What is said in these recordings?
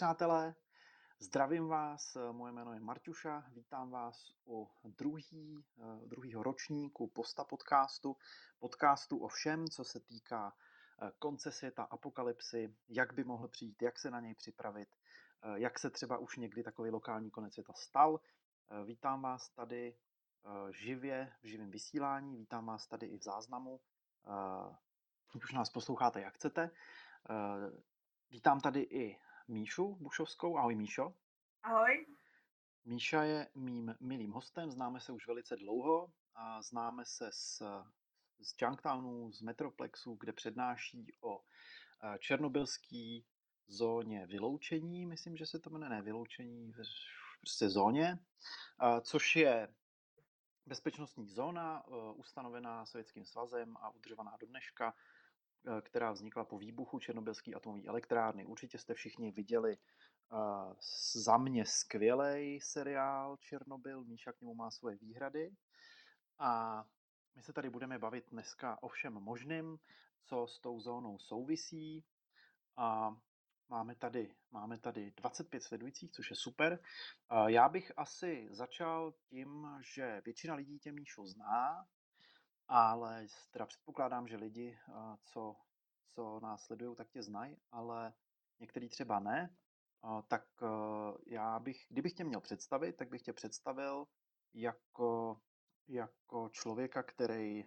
Přátelé, zdravím vás, moje jméno je Marťuša, vítám vás u druhý, eh, druhýho ročníku Posta podcastu, podcastu o všem, co se týká eh, konce světa, apokalypsy, jak by mohl přijít, jak se na něj připravit, eh, jak se třeba už někdy takový lokální konec světa stal. Vítám vás tady živě v živém vysílání, vítám vás tady i v záznamu, už nás posloucháte, jak chcete. Vítám tady i Míšu Bušovskou. Ahoj Míšo. Ahoj. Míša je mým milým hostem, známe se už velice dlouho a známe se z, z Junktownu, z Metroplexu, kde přednáší o eh, černobylský zóně vyloučení, myslím, že se to jmenuje, ne vyloučení, prostě zóně, eh, což je bezpečnostní zóna eh, ustanovená Sovětským svazem a udržovaná do dneška která vznikla po výbuchu Černobylské atomové elektrárny. Určitě jste všichni viděli uh, za mě skvělý seriál Černobyl, Míša k němu má svoje výhrady. A my se tady budeme bavit dneska o všem možným, co s tou zónou souvisí. A máme tady, máme tady 25 sledujících, což je super. Já bych asi začal tím, že většina lidí tě Míšo zná, ale teda předpokládám, že lidi, co, co nás sledují, tak tě znají, ale některý třeba ne. Tak e, já bych, kdybych tě měl představit, tak bych tě představil jako, jako člověka, který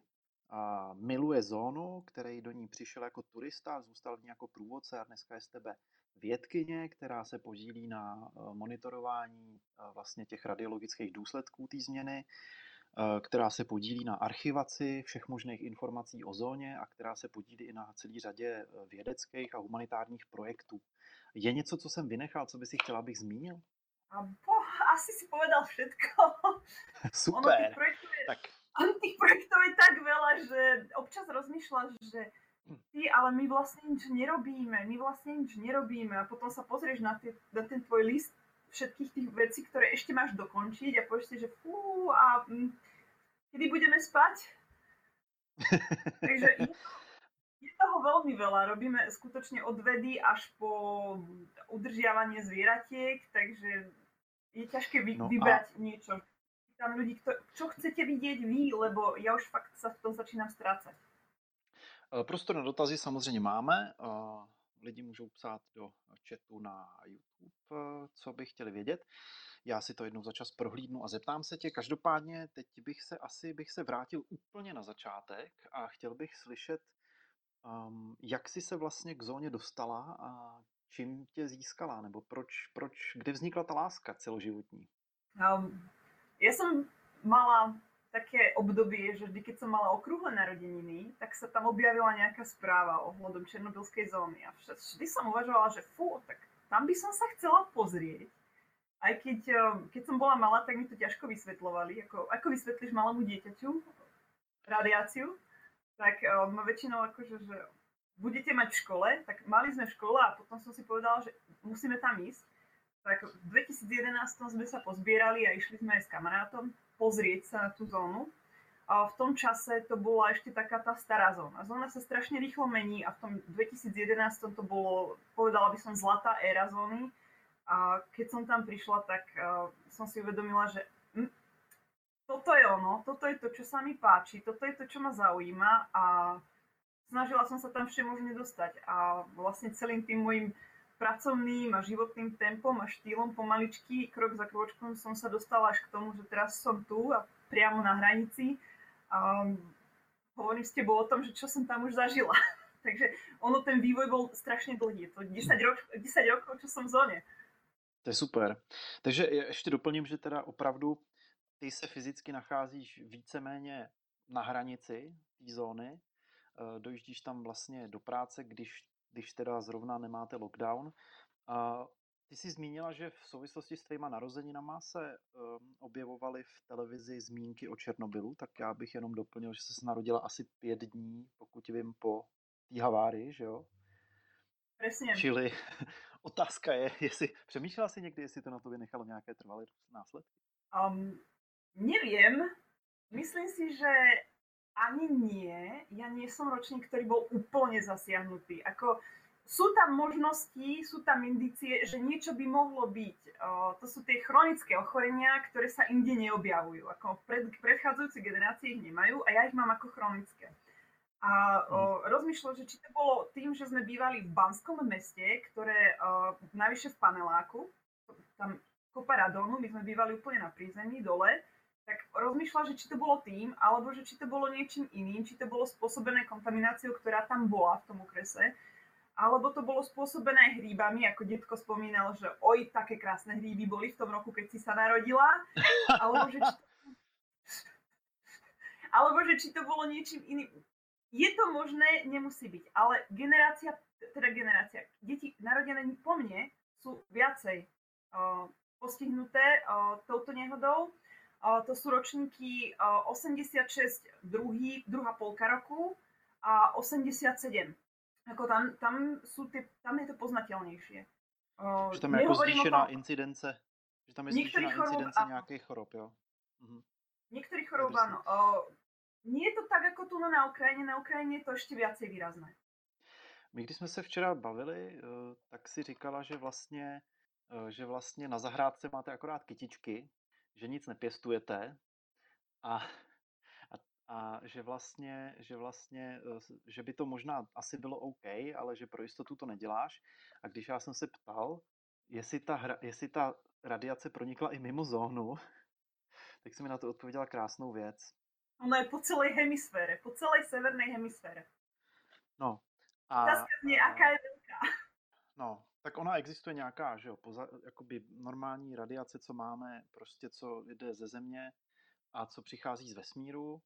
miluje zónu, který do ní přišel jako turista, zůstal v ní jako průvodce a dneska je z tebe vědkyně, která se podílí na e, monitorování e, vlastně těch radiologických důsledků té změny která se podílí na archivaci všech možných informací o zóně a která se podílí i na celý řadě eh, vědeckých a humanitárních projektů. Je něco, co jsem vynechal, co by si chtěla, abych zmínil? A bo, asi si povedal všetko. Super. Ono tých projektov je, tak. tých projektov je tak veľa, že občas rozmýšľaš, že ty, ale my vlastne nič nerobíme, my vlastne nič nerobíme a potom sa pozrieš na, tie, na ten tvoj list všetkých tých vecí, ktoré ešte máš dokončiť a povieš si, že fú, a hm, kedy budeme spať? Takže je, je toho veľmi veľa. Robíme skutočne od vedy až po udržiavanie zvieratiek, takže je ťažké vy, no vybrať a... niečo. Tam ľudí, kto, čo chcete vidieť vy, lebo ja už fakt sa v tom začínam strácať. E, prostor na dotazy samozřejmě máme lidi můžou psát do chatu na YouTube, eh, co by chtěli vědět. Já si to jednou za čas prohlídnu a zeptám se tě. Každopádně teď bych se asi bych se vrátil úplně na začátek a chtěl bych slyšet, um, jak jsi se vlastně k zóně dostala a čím tě získala, nebo proč, proč kde vznikla ta láska celoživotní? Um, já jsem mala také obdobie, že vždy, keď som mala okrúhle narodeniny, tak sa tam objavila nejaká správa ohľadom Černobylskej zóny. A vždy som uvažovala, že fú, tak tam by som sa chcela pozrieť. Aj keď, eh, keď som bola malá, tak mi to ťažko vysvetlovali. Ako, ako vysvetlíš malému dieťaťu radiáciu, tak um, väčšinou akože, že budete mať v škole, tak mali sme v škole a potom som si povedala, že musíme tam ísť. Tak v 2011 sme sa pozbierali a išli sme aj s kamarátom pozrieť sa na tú zónu. A v tom čase to bola ešte taká tá stará zóna. Zóna sa strašne rýchlo mení a v tom 2011 to bolo, povedala by som, zlatá éra zóny. A keď som tam prišla, tak uh, som si uvedomila, že hm, toto je ono, toto je to, čo sa mi páči, toto je to, čo ma zaujíma a snažila som sa tam všemožne dostať. A vlastne celým tým môjim pracovným a životným tempom a štýlom pomaličky, krok za kročkom som sa dostala až k tomu, že teraz som tu a priamo na hranici. A hovorím s tebou o tom, že čo som tam už zažila. Takže ono, ten vývoj bol strašne dlhý. Je to 10, rok, 10 rokov, čo som v zóne. To je super. Takže ještě doplním, že teda opravdu ty se fyzicky nacházíš víceméně na hranici té zóny, e, dojíždíš tam vlastně do práce, když když teda zrovna nemáte lockdown. A ty jsi zmínila, že v souvislosti s tvýma narozeninama se um, objevovaly v televizi zmínky o Černobylu, tak já bych jenom doplnil, že se narodila asi pět dní, pokud vím, po té havárii, že jo? Přesně. Čili otázka je, jestli přemýšlela jsi někdy, jestli to na tobě nechalo nějaké trvalé následky? Um, neviem. Myslím si, že ani nie. Ja nie som ročník, ktorý bol úplne zasiahnutý. Ako sú tam možnosti, sú tam indície, že niečo by mohlo byť. To sú tie chronické ochorenia, ktoré sa inde neobjavujú. Ako pred, predchádzajúce generácie ich nemajú a ja ich mám ako chronické. A o, rozmýšľam, že či to bolo tým, že sme bývali v Banskom meste, ktoré o, navyše v paneláku, tam kopa radónu, my sme bývali úplne na prízemí dole, tak rozmýšľam, že či to bolo tým, alebo že či to bolo niečím iným, či to bolo spôsobené kontamináciou, ktorá tam bola v tom okrese, alebo to bolo spôsobené hríbami, ako detko spomínal, že oj, také krásne hríby boli v tom roku, keď si sa narodila, alebo že či to, alebo že či to bolo niečím iným. Je to možné, nemusí byť, ale generácia, teda generácia, deti narodené po mne sú viacej uh, postihnuté uh, touto nehodou. To sú ročníky uh, 86, druhý, druhá polka roku a 87. Ako tam, tam, sú tie, tam je to poznateľnejšie. Že tam je jako zvýšená incidence, že tam je zvýšená incidence nějakých chorob, jo? Mhm. Niektorých chorob, áno. Nie je to tak, jako tu na Ukrajině. Na Ukrajině je to ještě viacej výrazné. My, když jsme se včera bavili, eh, tak si říkala, že vlastně, eh, že vlastně na zahrádce máte akorát kytičky, že nic nepěstujete a, a, a že, vlastně, že vlastně, eh, že by to možná asi bylo OK, ale že pro jistotu to neděláš. A když já jsem se ptal, jestli ta, hra, jestli ta radiace pronikla i mimo zónu, tak se mi na to odpověděla krásnou věc. Ono je po celej hemisfére, po celej severnej hemisfére. No. A, Otázka znie, aká je veľká. No, tak ona existuje nějaká, že jo, poza, jakoby normální radiace, co máme, prostě co jde ze země a co přichází z vesmíru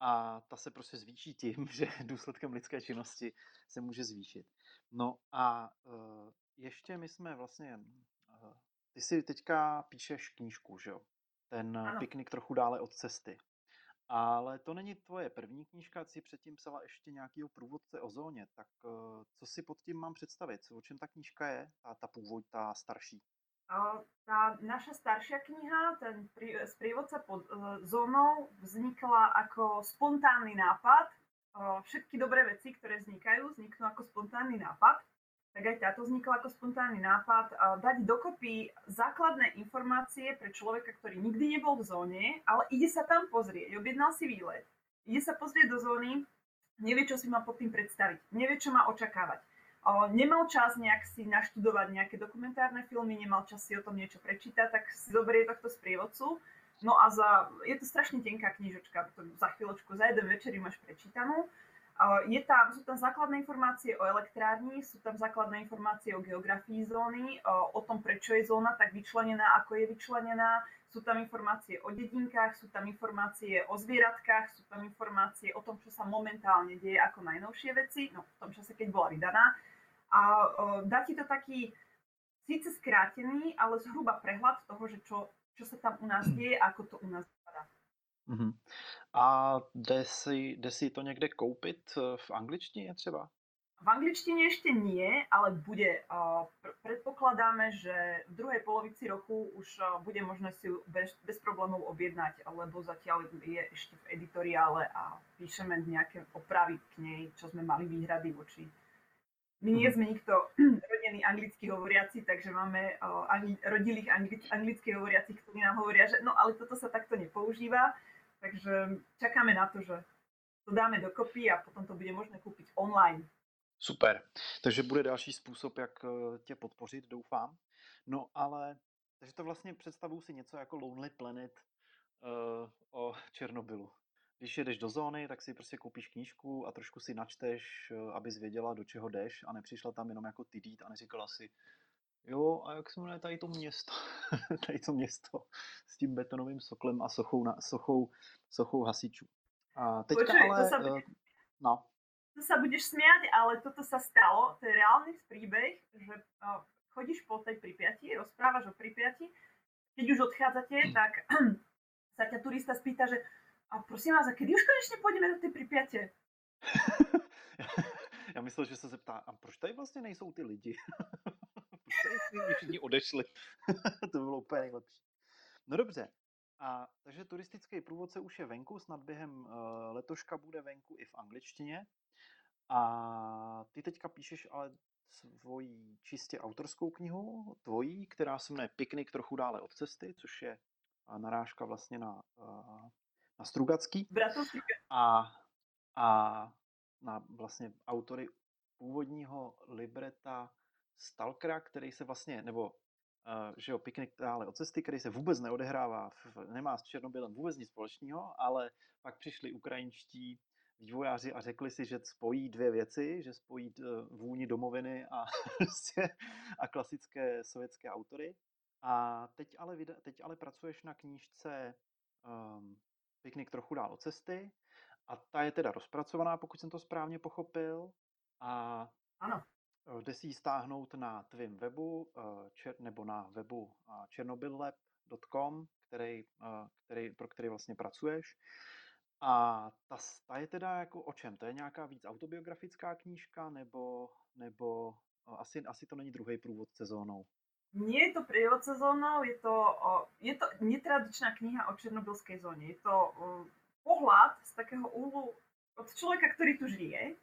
a ta se prostě zvýší tím, že důsledkem lidské činnosti se může zvýšit. No a uh, ještě my jsme vlastně, uh, ty si teďka píšeš knížku, že jo? Ten ano. piknik trochu dále od cesty. Ale to není tvoje první knížka, si předtím psala ještě nějakýho průvodce o zóně, tak eh, co si pod tím mám představit? O čem ta knížka je, ta, ta původ, ta starší? Tá naša staršia kniha, ten sprievodca pod uh, zónou, vznikla ako spontánny nápad. Uh, všetky dobré veci, ktoré vznikajú, vzniknú ako spontánny nápad tak aj táto vznikla ako spontánny nápad dať dokopy základné informácie pre človeka, ktorý nikdy nebol v zóne, ale ide sa tam pozrieť, objednal si výlet, ide sa pozrieť do zóny, nevie, čo si má pod tým predstaviť, nevie, čo má očakávať. Nemal čas nejak si naštudovať nejaké dokumentárne filmy, nemal čas si o tom niečo prečítať, tak si zoberie tohto sprievodcu. No a za, je to strašne tenká knižočka, to za chvíľočku, za jeden večer máš prečítanú je tam, sú tam základné informácie o elektrárni, sú tam základné informácie o geografii zóny, o tom, prečo je zóna tak vyčlenená, ako je vyčlenená, sú tam informácie o dedinkách, sú tam informácie o zvieratkách, sú tam informácie o tom, čo sa momentálne deje ako najnovšie veci, no v tom čase, keď bola vydaná. A dá ti to taký síce skrátený, ale zhruba prehľad toho, že čo, čo sa tam u nás deje, ako to u nás Mhm. A jde si, jde si to někde koupit eh, v angličtině třeba? V angličtine ešte nie, ale bude. Predpokladáme, že v druhej polovici roku už bude možné si ju bez, bez problémov objednať, lebo zatiaľ je ešte v editoriále a píšeme nejaké opravy k nej, čo sme mali výhrady voči. My nie mhm. sme nikto rodený anglicky hovoriaci, takže máme rodilých anglicky hovoriacich, ktorí nám hovoria, že no ale toto sa takto nepoužíva takže čakáme na to, že to dáme dokopy a potom to bude možné koupit online. Super. Takže bude další způsob, jak eh, tě podpořit, doufám. No ale, takže to vlastně představuju si něco jako Lonely Planet uh, o Černobylu. Když jedeš do zóny, tak si prostě koupíš knížku a trošku si načteš, uh, abys věděla, do čeho jdeš a nepřišla tam jenom jako ty a neříkala si, Jo, a jak se jmenuje tady to město? tady to město s tím betonovým soklem a sochou, na, sochou, sochou hasičů. A teďka Počuj, ale... To sa, uh, no. To sa budeš smiať, ale toto sa stalo, to je reálny príbeh, že uh, chodíš po tej Pripiati, rozprávaš o Pripiati, keď už odchádzate, hm. tak sa ťa turista spýta, že a prosím vás, a kedy už konečne pôjdeme do tej Pripiate? Já myslel, že se zeptá, a proč tady vlastně nejsou ty lidi? všichni odešli. to bylo úplně nejlepší. No dobře, a takže turistický průvodce už je venku, snad během uh, letoška bude venku i v angličtině. A ty teďka píšeš ale svoji čistě autorskou knihu, tvojí, která se jmenuje Piknik trochu dále od cesty, což je narážka vlastně na, na Strugacký. A, a na vlastně autory původního libreta Stalkera, který se vlastně, nebo uh, že jo, Piknik dále od cesty, který se vůbec neodehrává, v, nemá s Černobylem vůbec nic společného, ale pak přišli ukrajinští vývojáři a řekli si, že spojí dvě věci, že spojí uh, vůni domoviny a, a klasické sovětské autory. A teď ale, teď ale pracuješ na knížce um, Piknik trochu dál od cesty a ta je teda rozpracovaná, pokud jsem to správně pochopil. A ano. Eh, jde si ji stáhnout na tvém webu eh, nebo na webu černobylab.com, který, který, pro který vlastně pracuješ. A ta, ta je teda jako o čem? To je nějaká víc autobiografická knížka, nebo, nebo asi, asi to není druhý průvod sezónou? Nie je to prievod sezónou, je to, je to netradičná kniha o černobylskej zóne. Je to pohľad z takého úhlu od človeka, ktorý tu žije.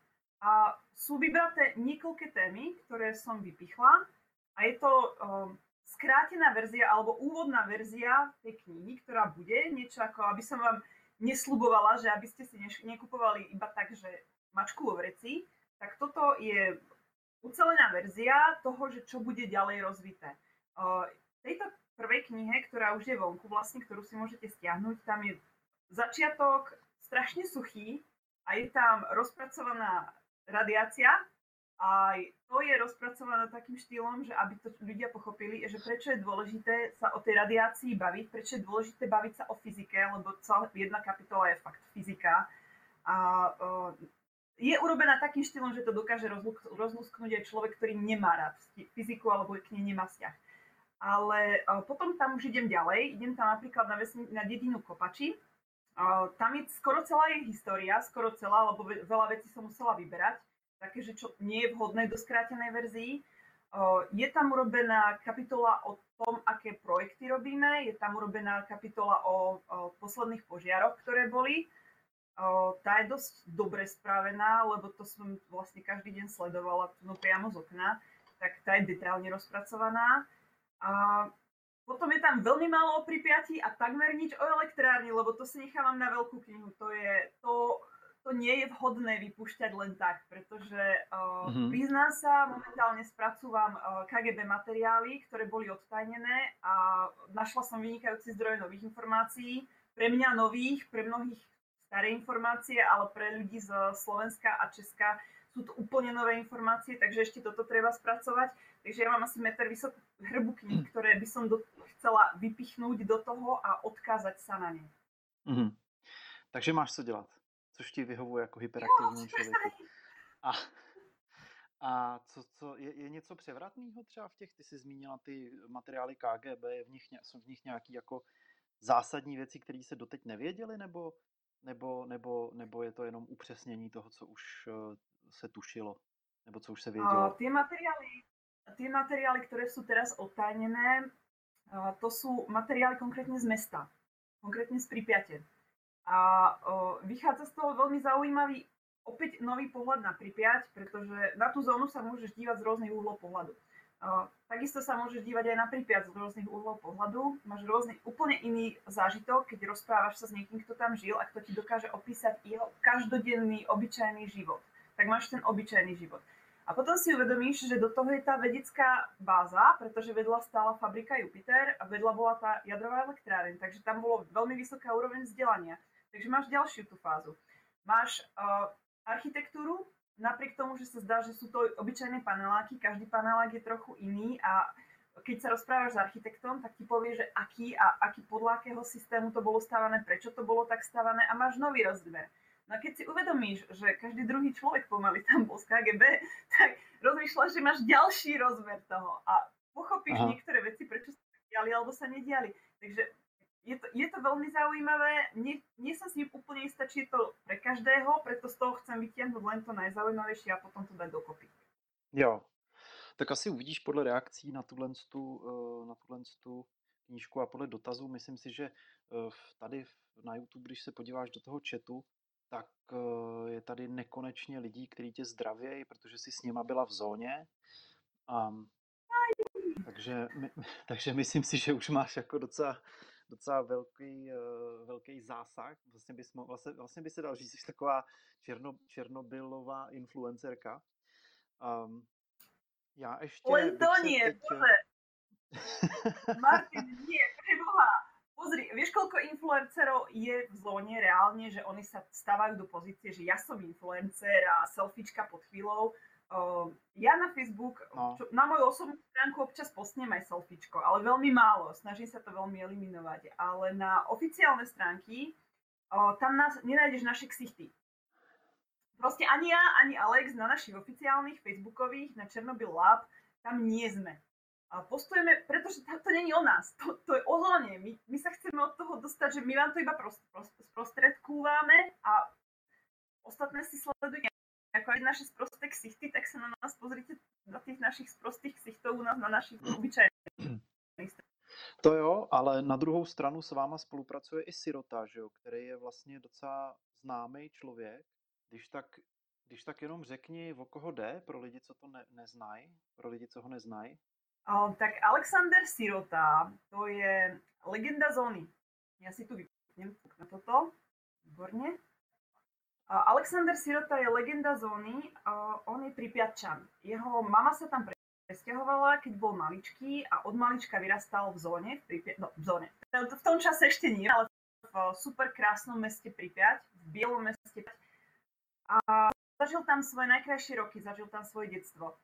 A sú vybraté niekoľké témy, ktoré som vypichla. A je to skrátená verzia alebo úvodná verzia tej knihy, ktorá bude niečo ako, aby som vám neslubovala, že aby ste si nekupovali iba tak, že mačku vo vreci, tak toto je ucelená verzia toho, že čo bude ďalej rozvité. V tejto prvej knihe, ktorá už je vonku vlastne, ktorú si môžete stiahnuť, tam je začiatok strašne suchý a je tam rozpracovaná radiácia a to je rozpracované takým štýlom, že aby to ľudia pochopili, že prečo je dôležité sa o tej radiácii baviť, prečo je dôležité baviť sa o fyzike, lebo celá jedna kapitola je fakt fyzika. A je urobená takým štýlom, že to dokáže rozlusknúť aj človek, ktorý nemá rád fyziku alebo k nej nemá vzťah. Ale uh, potom tam už idem ďalej, idem tam napríklad na, vesni, na dedinu Kopači. Tam je skoro celá jej história, skoro celá, lebo veľa vecí som musela vyberať, také, čo nie je vhodné do skrátenej verzii. Je tam urobená kapitola o tom, aké projekty robíme, je tam urobená kapitola o, o posledných požiaroch, ktoré boli tá je dosť dobre spravená, lebo to som vlastne každý deň sledovala no priamo z okna, tak tá je detailne rozpracovaná. A potom je tam veľmi málo o Pripiati a takmer nič o elektrárni, lebo to si nechávam na veľkú knihu. To, je, to, to nie je vhodné vypúšťať len tak, pretože uh, mm-hmm. priznám sa, momentálne spracúvam uh, KGB materiály, ktoré boli odtajnené a našla som vynikajúci zdroj nových informácií, pre mňa nových, pre mnohých staré informácie, ale pre ľudí z Slovenska a Česka sú to úplne nové informácie, takže ešte toto treba spracovať. Takže ja mám asi meter vysokú hrbu kníh, mm. ktoré by som do, chcela vypichnúť do toho a odkázať sa na ne. Mm-hmm. Takže máš co dělat, což ti vyhovuje jako hyperaktivní člověku. A, a co, co je, je něco převratného třeba v těch, ty jsi zmínila ty materiály KGB, je v nich, jsou v nich nějaký jako zásadní věci, které se doteď nevěděly, nebo nebo, nebo, nebo je to jenom upřesnění toho, co už eh, se tušilo, nebo co už se vědělo? Tie materiály, tie materiály, ktoré sú teraz otajnené, to sú materiály konkrétne z mesta, konkrétne z Pripiate. A vychádza z toho veľmi zaujímavý, opäť nový pohľad na Pripiať, pretože na tú zónu sa môžeš dívať z rôznych uhlov pohľadu. Takisto sa môžeš dívať aj na Pripyat z rôznych uhlov pohľadu. Máš rôzny, úplne iný zážitok, keď rozprávaš sa s niekým, kto tam žil a kto ti dokáže opísať jeho každodenný, obyčajný život. Tak máš ten obyčajný život. A potom si uvedomíš, že do toho je tá vedecká báza, pretože vedľa stála fabrika Jupiter a vedľa bola tá jadrová elektráreň, takže tam bolo veľmi vysoká úroveň vzdelania. Takže máš ďalšiu tú fázu. Máš uh, architektúru, napriek tomu, že sa zdá, že sú to obyčajné paneláky, každý panelák je trochu iný a keď sa rozprávaš s architektom, tak ti povie, že aký a aký podľa akého systému to bolo stávané, prečo to bolo tak stávané a máš nový rozmer. No a keď si uvedomíš, že každý druhý človek pomaly tam bol z KGB, tak rozmýšľaš, že máš ďalší rozmer toho a pochopíš Aha. niektoré veci, prečo sa diali alebo sa nediali. Takže je to, je to veľmi zaujímavé. Nie, nie som si úplne istá, či je to pre každého, preto z toho chcem vytiahnuť len to najzaujímavejšie a potom to dať dokopy. Jo, tak asi uvidíš podle reakcí na tuhle, tu, eh, na tuhle tu knížku a podle dotazů. Myslím si, že eh, tady na YouTube, když se podíváš do toho chatu, tak eh, je tady nekonečně lidí, kteří tě zdravějí, protože jsi s nima byla v zóně. Um, takže, my, takže myslím si, že už máš jako docela, docela velký, uh, velký zásah. Vlastně, bys, mo- vlastně, vlastně by se dal říct, že jsi taková černo, černobylová influencerka. Um, já ještě Len bych to nie, teď... Martin, nie. Pozri, vieš, koľko influencerov je v zóne reálne, že oni sa stávajú do pozície, že ja som influencer a selfiečka pod chvíľou. Uh, ja na Facebook, No. čo, na moju osobnú stránku občas postnem aj selfiečko, ale veľmi málo, snažím sa to veľmi eliminovať. Ale na oficiálne stránky, uh, tam nás, nenájdeš naše ksichty. Proste ani ja, ani Alex na našich oficiálnych facebookových, na Chernobyl Lab, tam nie sme. A postujeme, pretože to, není o nás, to, to je o zóne. My, my sa chceme od toho dostať, že my vám to iba prost, prost, sprostredkúvame a ostatné si sledujete ako aj naše sprosté ksichty, tak sa na nás pozrite na tých našich sprostých ksichtov u nás na našich obyčajných To jo, ale na druhou stranu s váma spolupracuje i Sirota, že jo, který je vlastně docela známý člověk. Když tak, když tak jenom řekni, o koho jde, pro lidi, co to ne, neznají, pro lidi, co ho neznají. Tak Alexander Sirota, to je legenda zóny. Ja si tu vypnem na toto. Výborne. Alexander Sirota je legenda zóny, on je Pripiatčan. Jeho mama sa tam presťahovala, keď bol maličký a od malička vyrastal v zóne, v, Pripia- no, v zóne. V tom čase ešte nie, ale v super krásnom meste Pripiať, v bielom meste. A zažil tam svoje najkrajšie roky, zažil tam svoje detstvo.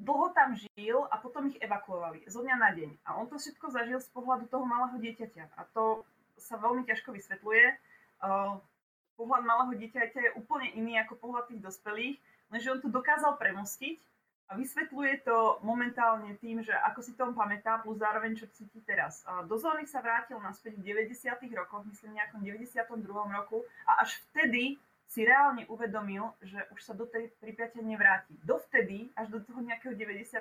Dlho tam žil a potom ich evakuovali zo dňa na deň. A on to všetko zažil z pohľadu toho malého dieťaťa. A to sa veľmi ťažko vysvetľuje. Uh, pohľad malého dieťaťa je úplne iný ako pohľad tých dospelých, lenže on to dokázal premostiť a vysvetľuje to momentálne tým, že ako si to on pamätá, plus zároveň čo cíti teraz. A do zóny sa vrátil naspäť v 90. rokoch, myslím nejakom 92. roku a až vtedy si reálne uvedomil, že už sa do tej Pripiate nevráti. Dovtedy, až do toho nejakého 92.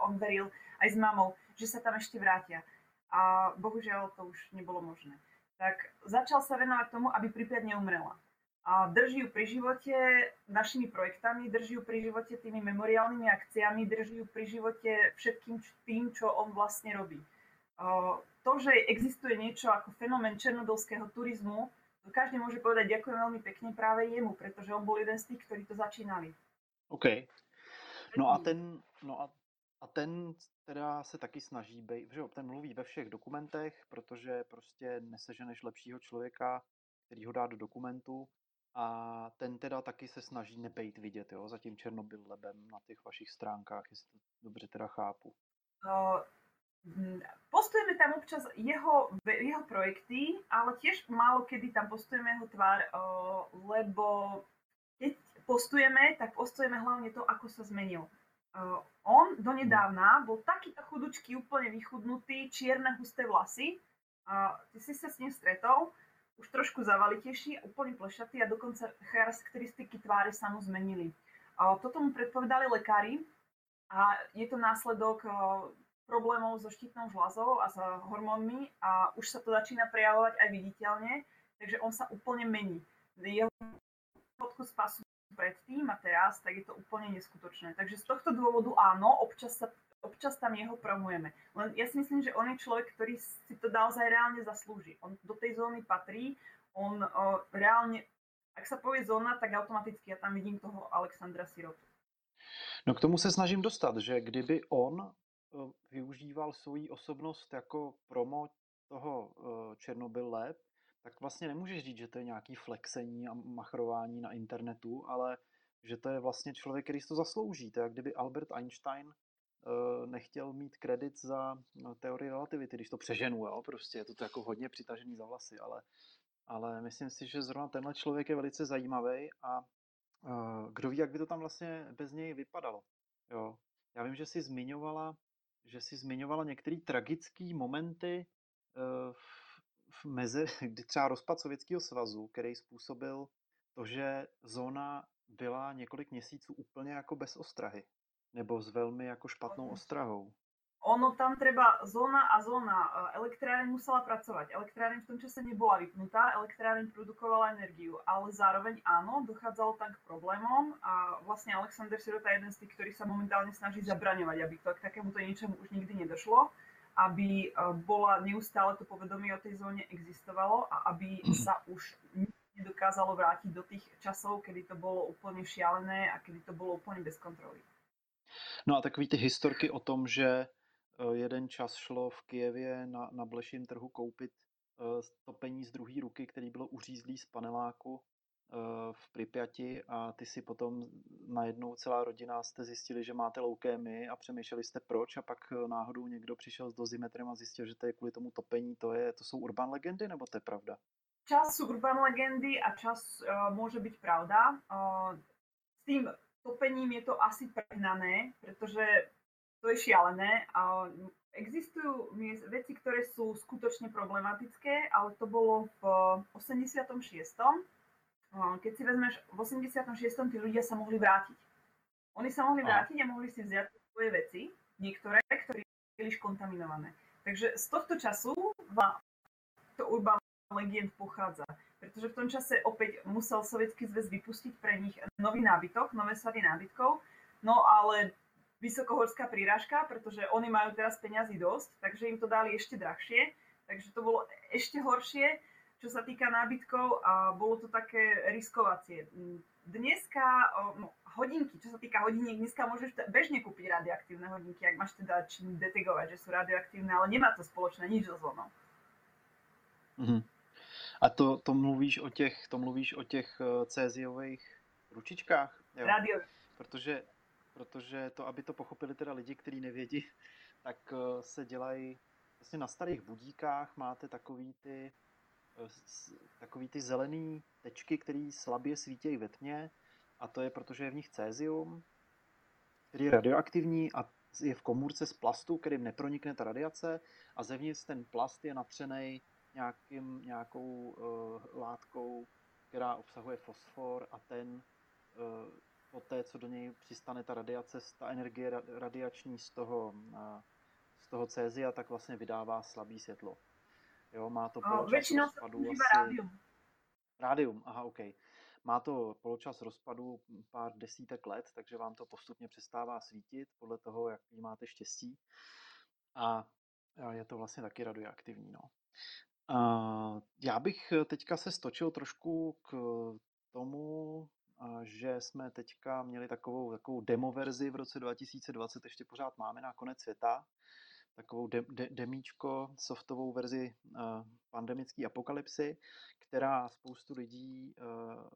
on veril aj s mamou, že sa tam ešte vrátia. A bohužiaľ to už nebolo možné. Tak začal sa venovať tomu, aby Pripiat neumrela. A drží ju pri živote našimi projektami, drží ju pri živote tými memoriálnymi akciami, drží ju pri živote všetkým tým, čo on vlastne robí. To, že existuje niečo ako fenomén černobylského turizmu, každý môže povedať ďakujem veľmi pekne práve jemu, pretože on bol jeden z tých, ktorí to začínali. OK. No a ten, no a, a ten teda se taky snaží být, že ten mluví ve všech dokumentech, protože prostě neseženeš lepšího člověka, který ho dá do dokumentu a ten teda taky se snaží nebejt vidět, jo, za tím Černobyl lebem na těch vašich stránkách, jestli to dobře teda chápu. Uh, postujeme tam občas jeho, jeho projekty, ale tiež málo kedy tam postujeme jeho tvár, lebo keď postujeme, tak postujeme hlavne to, ako sa zmenil. On donedávna bol takýto chudučký, úplne vychudnutý, čierne husté vlasy. Ty si sa s ním stretol, už trošku zavalitejší, úplne plešatý a dokonca charakteristiky tváre sa mu zmenili. Toto mu predpovedali lekári a je to následok problémov so štítnou žľazou a s hormónmi a už sa to začína prejavovať aj viditeľne, takže on sa úplne mení. Jeho fotku z pasu predtým a teraz, tak je to úplne neskutočné. Takže z tohto dôvodu áno, občas, sa, občas tam jeho promujeme. Len ja si myslím, že on je človek, ktorý si to naozaj reálne zaslúži. On do tej zóny patrí, on o, reálne, ak sa povie zóna, tak automaticky ja tam vidím toho Alexandra Sirotu. No k tomu se snažím dostat, že kdyby on využíval svoji osobnost jako promo toho Černobyl Lab, tak vlastně nemůžeš říct, že to je nějaký flexení a machrování na internetu, ale že to je vlastně člověk, který si to zaslouží. To je jak kdyby Albert Einstein nechtěl mít kredit za no, teorii relativity, když to přeženu, jo, prostě je to jako hodně přitažený za vlasy, ale, ale myslím si, že zrovna tenhle člověk je velice zajímavý a kdo ví, jak by to tam vlastně bez něj vypadalo. Jo. Já vím, že jsi zmiňovala že jsi zmiňovala některé tragické momenty v, v meze, kdy třeba rozpad Sovětského svazu, který způsobil to, že zóna byla několik měsíců úplně jako bez ostrahy, nebo s velmi jako špatnou ostrahou. Ono tam treba zóna a zóna. E, elektráreň musela pracovať. Elektráreň v tom čase nebola vypnutá, elektráreň produkovala energiu, ale zároveň áno, dochádzalo tam k problémom a vlastne Alexander Sirota je jeden z tých, ktorý sa momentálne snaží zabraňovať, aby to k takémuto niečomu už nikdy nedošlo, aby e, bola neustále to povedomie o tej zóne existovalo a aby sa už nedokázalo vrátiť do tých časov, kedy to bolo úplne šialené a kedy to bolo úplne bez kontroly. No a takový ty historky o tom, že jeden čas šlo v Kijevě na, na bleším trhu koupit uh, topení z druhé ruky, který bylo uřízlý z paneláku uh, v Pripyati a ty si potom najednou celá rodina jste zjistili, že máte loukémy a přemýšleli jste proč a pak náhodou někdo přišel s dozimetrem a zjistil, že to je kvůli tomu topení. To, je, to jsou urban legendy nebo to je pravda? Čas sú urban legendy a čas uh, môže byť pravda. Uh, s tým topením je to asi prehnané, pretože to je šialené. A existujú veci, ktoré sú skutočne problematické, ale to bolo v 86. Keď si vezmeš, v 86. tí ľudia sa mohli vrátiť. Oni sa mohli vrátiť a mohli si vziať svoje veci, niektoré, ktoré boli kontaminované. Takže z tohto času to urban legend pochádza. Pretože v tom čase opäť musel Sovietský zväz vypustiť pre nich nový nábytok, nové sady nábytkov, no ale vysokohorská príražka, pretože oni majú teraz peňazí dosť, takže im to dali ešte drahšie, takže to bolo ešte horšie, čo sa týka nábytkov a bolo to také riskovacie. Dneska, no, hodinky, čo sa týka hodiniek, dneska môžeš bežne kúpiť radioaktívne hodinky, ak máš teda čím detegovať, že sú radioaktívne, ale nemá to spoločné nič so zónou. Mm-hmm. A to, to mluvíš o těch, to mluvíš o těch uh, céziových ručičkách? Jo. Radio. Protože protože to, aby to pochopili teda lidi, kteří nevědí, tak eh, se dělají vlastně na starých budíkách. Máte takový ty eh, takový ty zelený tečky, které slabě svítějí ve tmě. A to je protože je v nich cézium, který je radioaktivní a je v komůrce z plastu, kterým nepronikne ta radiace. A zevnitř ten plast je natřený nějakým, nějakou uh, látkou, která obsahuje fosfor a ten uh, té, co do něj přistane ta radiace, ta energie radiační z toho, z toho cézia, tak vlastně vydává slabý světlo. Jo, má to poločas Většinou rozpadu asi... rádium. Rádium, aha, OK. Má to poločas rozpadu pár desítek let, takže vám to postupně přestává svítit podle toho, jak máte štěstí. A je to vlastně taky radioaktivní. No. Já bych teďka se stočil trošku k tomu, že jsme teďka měli takovou, takovou demo verzi v roce 2020, ještě pořád máme na konec světa, takovou de, de, demíčko, softovou verzi uh, pandemické apokalypsy, která spoustu lidí uh,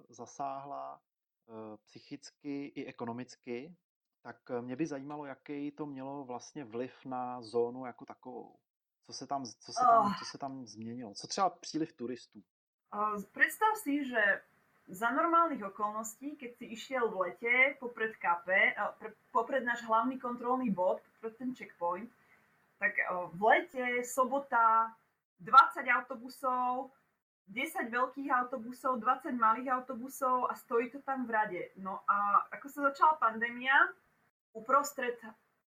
zasáhla uh, psychicky i ekonomicky, tak mě by zajímalo, jaký to mělo vlastně vliv na zónu jako takovou. Co se tam, co se tam, co se tam změnilo? Co třeba příliv turistů? Představ si, že za normálnych okolností, keď si išiel v lete popred kape, popred náš hlavný kontrolný bod, popred ten checkpoint, tak v lete, sobota, 20 autobusov, 10 veľkých autobusov, 20 malých autobusov a stojí to tam v rade. No a ako sa začala pandémia, uprostred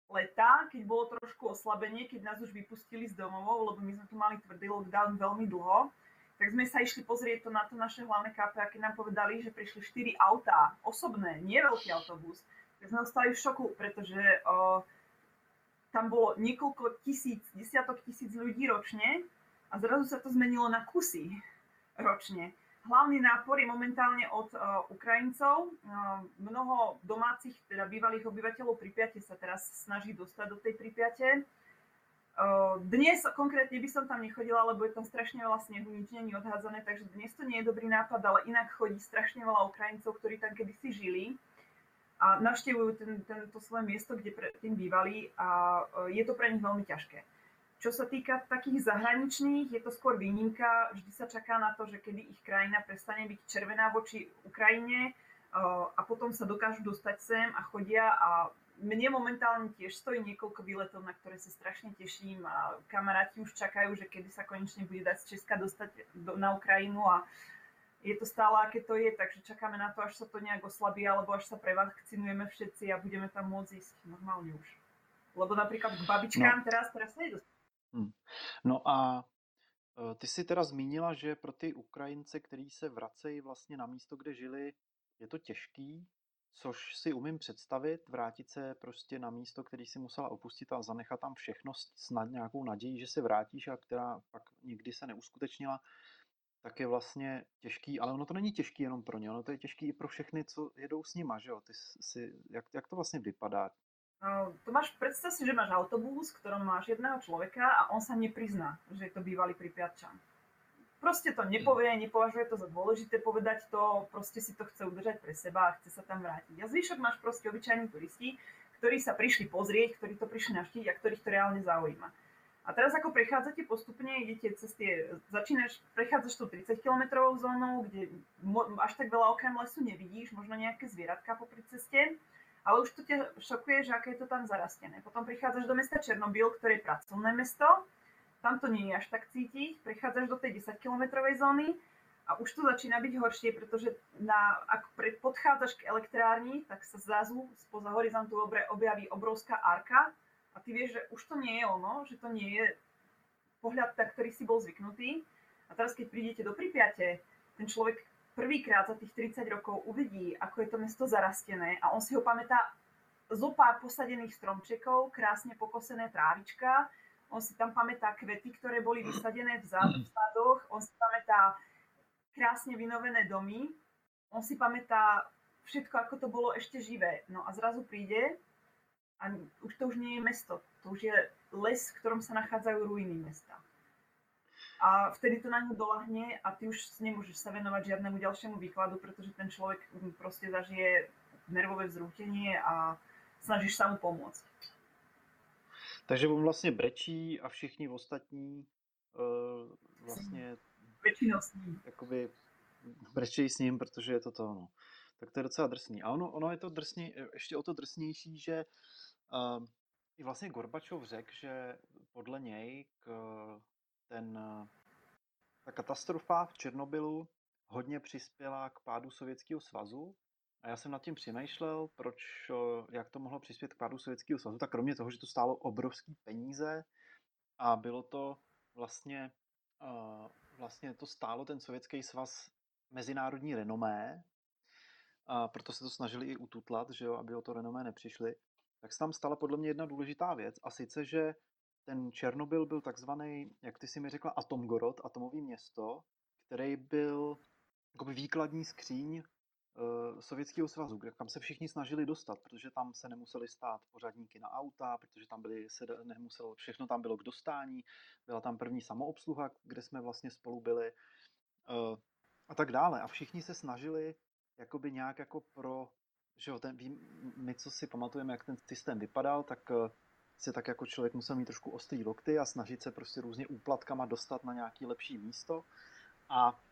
leta, keď bolo trošku oslabenie, keď nás už vypustili z domovov, lebo my sme tu mali tvrdý lockdown veľmi dlho, tak sme sa išli pozrieť to na to naše hlavné kape a keď nám povedali, že prišli 4 autá, osobné, nie veľký autobus, tak sme ostali v šoku, pretože o, tam bolo niekoľko tisíc, desiatok tisíc ľudí ročne a zrazu sa to zmenilo na kusy ročne. Hlavný nápor je momentálne od uh, Ukrajincov. Uh, mnoho domácich, teda bývalých obyvateľov Pripiate sa teraz snaží dostať do tej Pripiate. Dnes konkrétne by som tam nechodila, lebo je tam strašne veľa snehu, nič není odhádzané, takže dnes to nie je dobrý nápad, ale inak chodí strašne veľa Ukrajincov, ktorí tam kedysi žili a navštevujú ten, svoje miesto, kde predtým bývali a je to pre nich veľmi ťažké. Čo sa týka takých zahraničných, je to skôr výnimka. Vždy sa čaká na to, že kedy ich krajina prestane byť červená voči Ukrajine a potom sa dokážu dostať sem a chodia a mne momentálne tiež stojí niekoľko výletov, na ktoré sa strašne teším a kamaráti už čakajú, že kedy sa konečne bude dať z Česka dostať do, na Ukrajinu a je to stále, aké to je, takže čakáme na to, až sa to nejak oslabí, alebo až sa prevakcinujeme všetci a budeme tam môcť ísť normálne už. Lebo napríklad k babičkám no. teraz, teraz sa hmm. No a e, ty si teda zmínila, že pro ty Ukrajince, kteří se vracejí vlastně na místo, kde žili, je to těžký, což si umím představit, vrátit se prostě na místo, který si musela opustit a zanechat tam všechno, snad nějakou naději, že se vrátíš a která pak nikdy se neuskutečnila, tak je vlastně těžký, ale ono to není těžký jenom pro ně, ono to je těžký i pro všechny, co jedou s nima, že jo? Ty si, jak, jak to vlastně vypadá? No, to máš, predstav si, že máš autobus, ktorom máš jedného človeka a on sa neprizná, že je to bývalý pripiatčan. Proste to nepovie, nepovažuje to za dôležité povedať to, proste si to chce udržať pre seba a chce sa tam vrátiť. A zvyšok máš proste obyčajní turisti, ktorí sa prišli pozrieť, ktorí to prišli navštíviť a ktorých to reálne zaujíma. A teraz ako prechádzate postupne, idete cez tie, začínaš, prechádzaš tú 30 km zónou, kde až tak veľa okrem lesu nevidíš, možno nejaké zvieratka popri ceste, ale už to ťa šokuje, že aké je to tam zarastené. Potom prichádzaš do mesta Černobyl, ktoré je pracovné mesto, tam to nie je až tak cítiť, prechádzaš do tej 10 kilometrovej zóny a už to začína byť horšie, pretože na, ak podchádzaš k elektrárni, tak sa zrazu spoza horizontu objaví obrovská arka, a ty vieš, že už to nie je ono, že to nie je pohľad, na ktorý si bol zvyknutý. A teraz, keď prídete do Pripiate, ten človek prvýkrát za tých 30 rokov uvidí, ako je to mesto zarastené a on si ho pamätá zo pár posadených stromčekov, krásne pokosené trávička, on si tam pamätá kvety, ktoré boli vysadené v zádoch, on si pamätá krásne vynovené domy, on si pamätá všetko, ako to bolo ešte živé. No a zrazu príde a už to už nie je mesto, to už je les, v ktorom sa nachádzajú ruiny mesta. A vtedy to na ňu dolahne a ty už nemôžeš sa venovať žiadnemu ďalšiemu výkladu, pretože ten človek proste zažije nervové vzrútenie a snažíš sa mu pomôcť. Takže on vlastně brečí a všichni ostatní uh, vlastně Většinou s ním. Jakoby brečí s ním, protože je to to, no. Tak to je docela drsný. A ono, ono je to drsný, ještě o to drsnější, že Uh, I vlastně Gorbačov řekl, že podle něj k, ten, ta katastrofa v Černobylu hodně přispěla k pádu Sovětského svazu. A já jsem nad tím přemýšlel, proč, jak to mohlo přispět k pádu Sovětského svazu. Tak kromě toho, že to stálo obrovský peníze a bylo to vlastně, vlastně to stálo ten Sovětský svaz mezinárodní renomé, a proto se to snažili i ututlat, že jo, aby o to renomé nepřišli tak se tam stala podle mě jedna důležitá věc a sice, že ten Černobyl byl takzvaný, jak ty si mi řekla, Atomgorod, atomový město, který byl výkladní skříň Sovětského svazu, kam se všichni snažili dostat, protože tam se nemuseli stát pořadníky na auta, protože tam byly, se nemuselo, všechno tam bylo k dostání, byla tam první samoobsluha, kde jsme vlastně spolu byli uh, a tak dále. A všichni se snažili jakoby nějak jako pro že jo, ten, my, co si pamatujeme, jak ten systém vypadal, tak eh, si tak jako člověk musel mít trošku ostrý lokty a snažit se prostě různě úplatkama dostat na nějaký lepší místo. A,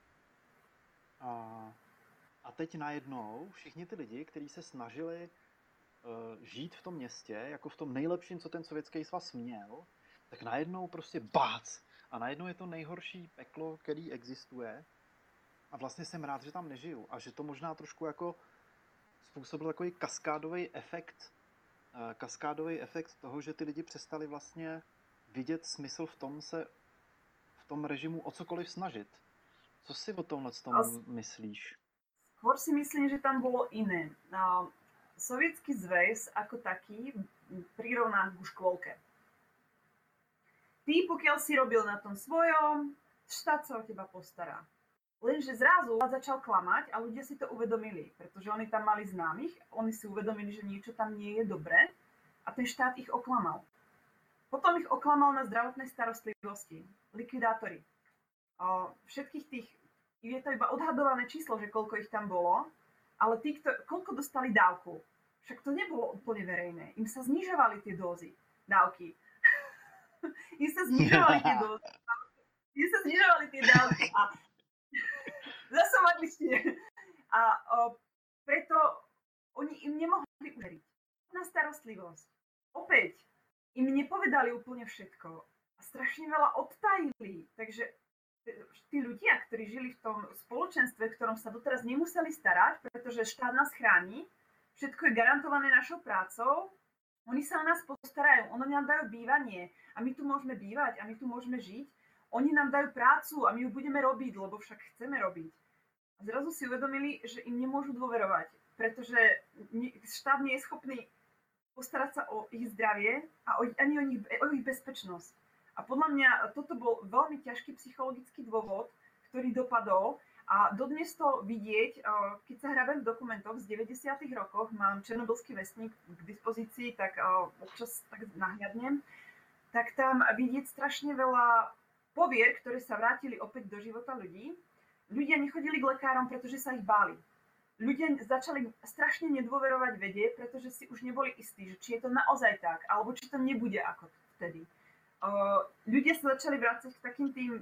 a, a teď najednou všichni ty lidi, kteří se snažili uh, žít v tom městě, jako v tom nejlepším, co ten sovětský svaz měl, tak najednou prostě bác! A najednou je to nejhorší peklo, který existuje. A vlastně jsem rád, že tam nežiju. A že to možná trošku jako způsobil takový kaskádový efekt, eh, kaskádový efekt toho, že ty lidi přestali vlastně vidět smysl v tom se v tom režimu o cokoliv snažit. Co si o tomhle tom myslíš? Skôr si myslím, že tam bolo iné. Sovietský zväz ako taký prirovná ku škôlke. Ty, pokiaľ si robil na tom svojom, štát sa o teba postará. Lenže zrazu začal klamať a ľudia si to uvedomili, pretože oni tam mali známych, oni si uvedomili, že niečo tam nie je dobré a ten štát ich oklamal. Potom ich oklamal na zdravotnej starostlivosti, likvidátori. Všetkých tých, je to iba odhadované číslo, že koľko ich tam bolo, ale tí, kto, koľko dostali dávku, však to nebolo úplne verejné. Im sa znižovali tie dózy, dávky. Im sa znižovali tie dózy. Im sa znižovali tie dávky a Zase v angličtine. A o, preto oni im nemohli uveriť. Na starostlivosť. Opäť, im nepovedali úplne všetko. A strašne veľa odtajili. Takže tí ľudia, ktorí žili v tom spoločenstve, v ktorom sa doteraz nemuseli starať, pretože štát nás chráni, všetko je garantované našou prácou, Oni sa o nás postarajú, oni nám dajú bývanie a my tu môžeme bývať a my tu môžeme žiť. Oni nám dajú prácu a my ju budeme robiť, lebo však chceme robiť. A zrazu si uvedomili, že im nemôžu dôverovať, pretože štát nie je schopný postarať sa o ich zdravie a o, ani o, nich, o ich bezpečnosť. A podľa mňa toto bol veľmi ťažký psychologický dôvod, ktorý dopadol a dodnes to vidieť, keď sa hrabem v dokumentoch z 90. rokoch, mám Černobylský vestník k dispozícii, tak občas tak nahľadnem, tak tam vidieť strašne veľa povier, ktoré sa vrátili opäť do života ľudí. Ľudia nechodili k lekárom, pretože sa ich báli. Ľudia začali strašne nedôverovať vede, pretože si už neboli istí, že či je to naozaj tak, alebo či to nebude ako vtedy. Ľudia sa začali vrácať k takým tým,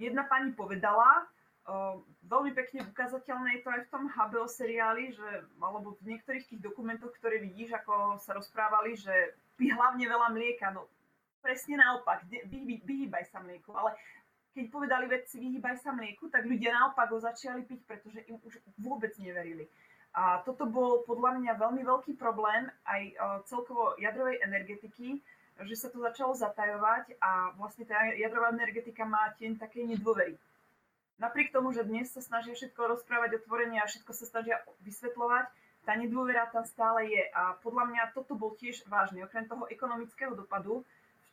jedna pani povedala, veľmi pekne ukázateľné je to aj v tom HBO seriáli, že, alebo v niektorých tých dokumentoch, ktoré vidíš, ako sa rozprávali, že pí hlavne veľa mlieka. No presne naopak, vy, vyhýbaj sa mlieku. Ale keď povedali vedci vyhýbaj sa mlieku, tak ľudia naopak ho začali piť, pretože im už vôbec neverili. A toto bol podľa mňa veľmi veľký problém aj celkovo jadrovej energetiky, že sa to začalo zatajovať a vlastne tá jadrová energetika má tieň také nedôvery napriek tomu, že dnes sa snažia všetko rozprávať otvorene a všetko sa snažia vysvetľovať, tá nedôvera tam stále je. A podľa mňa toto bol tiež vážny. Okrem toho ekonomického dopadu,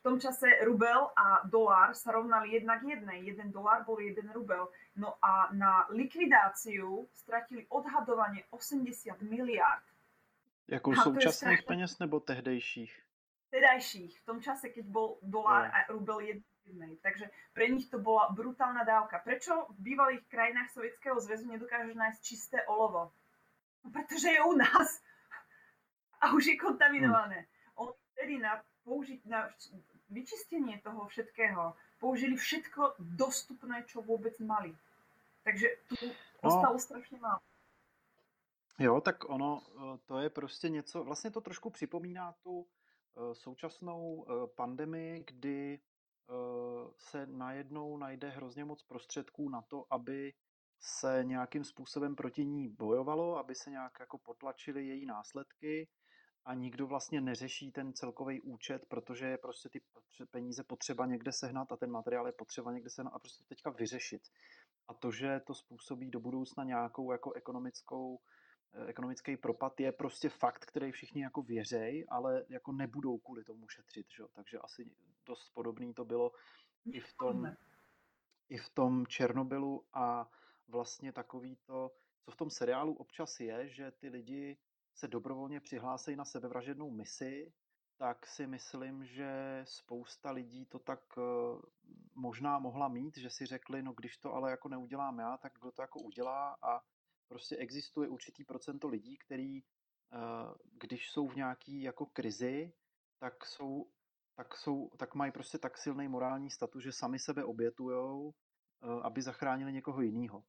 v tom čase rubel a dolár sa rovnali jednak jednej. Jeden dolár bol jeden rubel. No a na likvidáciu stratili odhadovanie 80 miliard. Jako současných peněz nebo tehdejších? Tedajších. V tom čase, keď bol dolár a rubel efektívnej. Takže pre nich to bola brutálna dávka. Prečo v bývalých krajinách Sovietskeho zväzu nedokážeš nájsť čisté olovo? No, pretože je u nás a už je kontaminované. Oni vtedy na, použiť, na vyčistenie toho všetkého použili všetko dostupné, čo vôbec mali. Takže tu no. ostalo strašně málo. Jo, tak ono, eh, to je prostě něco, vlastně to trošku připomíná tu současnou eh, pandemii, kdy Eh, se najednou najde hrozně moc prostředků na to, aby se nějakým způsobem proti ní bojovalo, aby se nějak jako potlačily její následky a nikdo vlastně neřeší ten celkový účet, protože je prostě ty peníze potřeba někde sehnat a ten materiál je potřeba někde sehnat a prostě teďka vyřešit. A to, že to způsobí do budoucna nějakou jako ekonomickou Eh, ekonomický propad je prostě fakt, který všichni jako věřej, ale jako nebudou kvůli tomu šetřit, že? takže asi dost podobný to bylo i v tom, i v tom Černobylu a vlastně takový to, co v tom seriálu občas je, že ty lidi se dobrovolně přihlásejí na sebevražednou misi, tak si myslím, že spousta lidí to tak eh, možná mohla mít, že si řekli, no když to ale jako neudělám já, tak kdo to jako udělá a prostě existuje určitý procento lidí, který, eh, když jsou v nějaký jako krizi, tak jsou tak, jsou, tak mají prostě tak silný morální status, že sami sebe obětujou, eh, aby zachránili někoho jiného.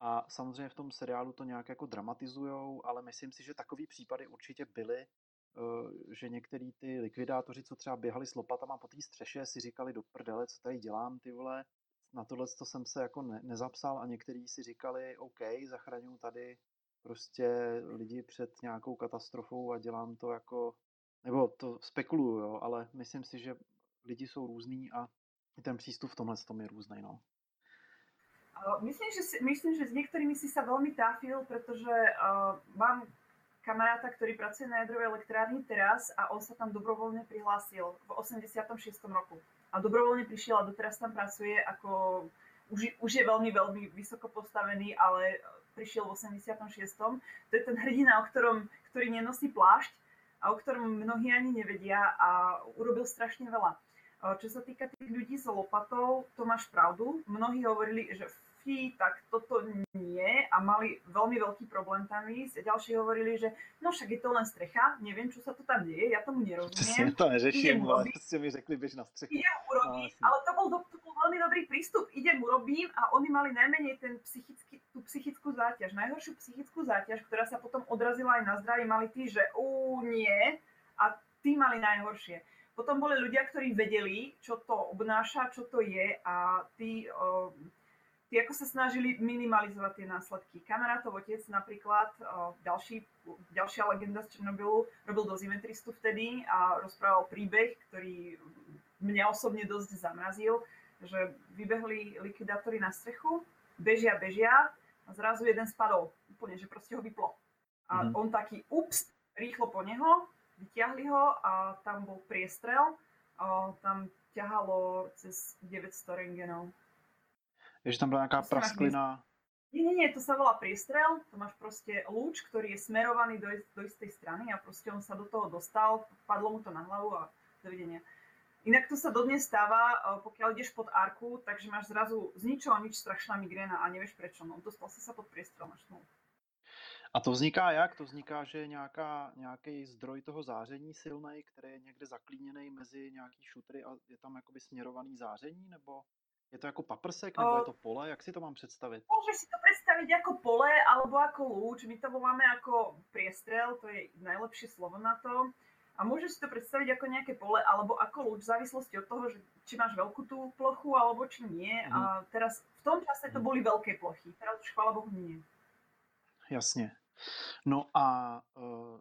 A samozřejmě v tom seriálu to nějak jako dramatizujou, ale myslím si, že takový případy určitě byly, eh, že některý ty likvidátoři, co třeba běhali s lopatama po té střeše, si říkali do prdele, co tady dělám, ty vole, na tohle to jsem se jako ne, nezapsal a někteří si říkali, OK, zachraňuji tady prostě lidi před nějakou katastrofou a dělám to jako, nebo to spekuluju, jo, ale myslím si, že lidi jsou různý a ten přístup v tomhle tom je různý, no. Myslím že, si, myslím, že s niektorými si sa veľmi trafil, pretože uh, mám kamaráta, ktorý pracuje na jadrovej elektrárni teraz a on sa tam dobrovoľne prihlásil v 86. roku a dobrovoľne prišiel a doteraz tam pracuje ako, už, už je veľmi, veľmi vysoko postavený, ale prišiel v 86. To je ten hrdina, o ktorom, ktorý nenosí plášť a o ktorom mnohí ani nevedia a urobil strašne veľa. Čo sa týka tých ľudí s lopatou, to máš pravdu. Mnohí hovorili, že deti, tak toto nie a mali veľmi veľký problém tam ísť. Ďalší hovorili, že no však je to len strecha, neviem, čo sa to tam deje, ja tomu nerozumiem. to neřeším, ale ste mi řekli, bež na strechu. Idem urobiť, no, ale to bol, to bol veľmi dobrý prístup. Idem urobím a oni mali najmenej ten psychický, tú psychickú záťaž. Najhoršiu psychickú záťaž, ktorá sa potom odrazila aj na zdraví, mali tí, že ú, nie a tí mali najhoršie. Potom boli ľudia, ktorí vedeli, čo to obnáša, čo to je a tí tí ako sa snažili minimalizovať tie následky. Kamarátov otec napríklad, ďalší, ďalšia legenda z Černobylu, robil dozimetristu vtedy a rozprával príbeh, ktorý mňa osobne dosť zamrazil, že vybehli likvidátory na strechu, bežia, bežia a zrazu jeden spadol. Úplne, že proste ho vyplo. A mm-hmm. on taký, ups, rýchlo po neho, vyťahli ho a tam bol priestrel, a tam ťahalo cez 900 rengenov. Že tam bola nejaká prasklina? Nie, nie, nie, to sa volá priestrel, to máš proste lúč, ktorý je smerovaný do, do istej strany a proste on sa do toho dostal, padlo mu to na hlavu a dovidenia. Inak to sa dodnes stáva, e, pokiaľ ideš pod arku, takže máš zrazu z ničoho nič strašná migréna a nevieš prečo. No, dostal si sa pod priestor, máš no. A to vzniká jak? To vzniká, že je nějaká, nějaký zdroj toho záření silný, který je někde zaklíněný mezi nějaký šutry a je tam jakoby směrovaný záření? Nebo je to jako paprsek, nebo je to pole? Jak si to mám představit? Môžeš si to predstaviť ako pole alebo ako lúč. My to voláme ako priestrel, to je najlepšie slovo na to. A môžeš si to predstaviť ako nejaké pole alebo ako lúč v závislosti od toho, že či máš veľkú tú plochu alebo či nie. Mm. A teraz v tom čase to mhm. boli veľké plochy, teraz už chvála Bohu nie. Jasně. No a uh,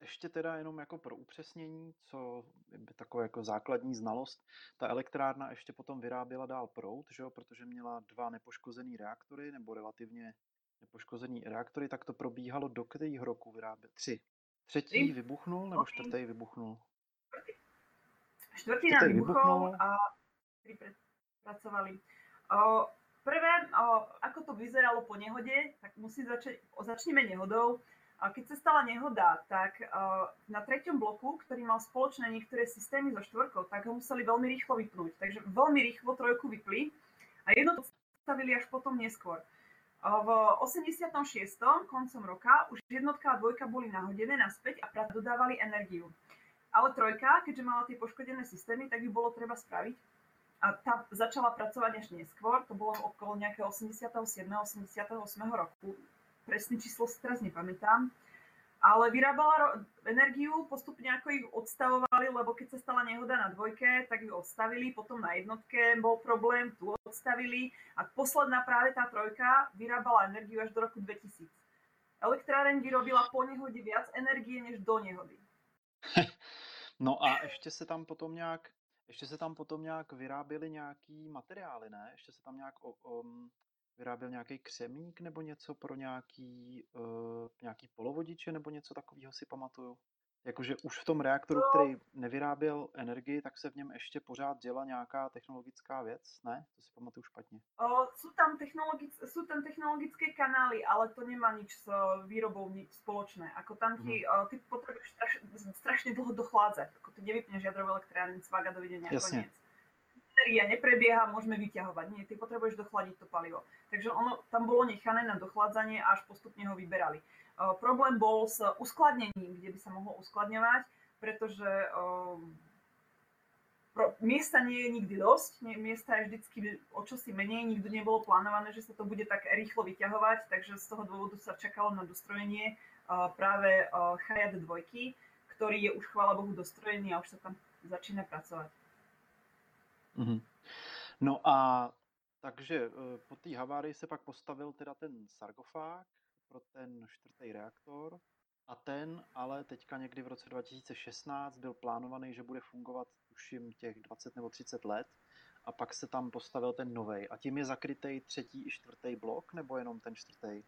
ještě teda jenom jako pro upřesnění, co by taková jako základní znalost, ta elektrárna ještě potom vyráběla dál prout, že jo, protože měla dva nepoškozený reaktory, nebo relativně nepoškozený reaktory, tak to probíhalo do kterého roku vyrábět? Tři. Třetí vybuchnul nebo čtvrtý vybuchnul? Čtvrtý nám vybuchnul a tri pracovali. O, prvé, o, ako to vyzeralo po nehode, tak musí začať, začneme nehodou. A keď sa stala nehoda, tak uh, na treťom bloku, ktorý mal spoločné niektoré systémy so štvorkou, tak ho museli veľmi rýchlo vypnúť. Takže veľmi rýchlo trojku vypli a jedno to stavili až potom neskôr. V 86. koncom roka už jednotka a dvojka boli nahodené naspäť a práve dodávali energiu. Ale trojka, keďže mala tie poškodené systémy, tak ju bolo treba spraviť. A tá začala pracovať až neskôr, to bolo okolo nejakého 87. 88. roku. Presný číslo si teraz nepamätám ale vyrábala energiu, postupne ako ich odstavovali, lebo keď sa stala nehoda na dvojke, tak ju odstavili, potom na jednotke bol problém, tu odstavili a posledná práve tá trojka vyrábala energiu až do roku 2000. Elektráreň vyrobila po nehode viac energie než do nehody. No a ještě se tam potom nějak, ještě se tam potom nějak vyráběly nějaký materiály, ne? Ještě se tam nějak um, vyráběl nějaký křemík nebo něco pro nějaký, uh, nějaký polovodiče nebo něco takového si pamatuju. Jakože už v tom reaktoru, který nevyráběl energii, tak se v něm ještě pořád děla nějaká technologická věc, ne? To si pamatuju špatně. O, sú, tam technologic, sú tam technologické kanály, ale to nemá nič s výrobou nič spoločné. Ako tam ti, hmm. ty potrebuješ straš, strašne dlho dochlázať. Ako ty nevypneš jadrovú elektrárnu, cvaga, dovidenia, Jasne. koniec batéria neprebieha, môžeme vyťahovať. Nie, ty potrebuješ dochladiť to palivo. Takže ono tam bolo nechané na dochladzanie až postupne ho vyberali. Uh, problém bol s uskladnením, kde by sa mohlo uskladňovať, pretože uh, pro, miesta nie je nikdy dosť, nie, miesta je vždycky o čosi menej, nikdy nebolo plánované, že sa to bude tak rýchlo vyťahovať, takže z toho dôvodu sa čakalo na dostrojenie uh, práve uh, Hayat 2, ktorý je už chvála Bohu dostrojený a už sa tam začína pracovať. Mhm. No a takže eh, po té havárii se pak postavil teda ten sarkofág pro ten čtvrtý reaktor a ten ale teďka někdy v roce 2016 byl plánovaný, že bude fungovat tuším těch 20 nebo 30 let a pak se tam postavil ten nový. A tím je zakrytý třetí i čtvrtý blok, nebo jenom ten čtvrtý?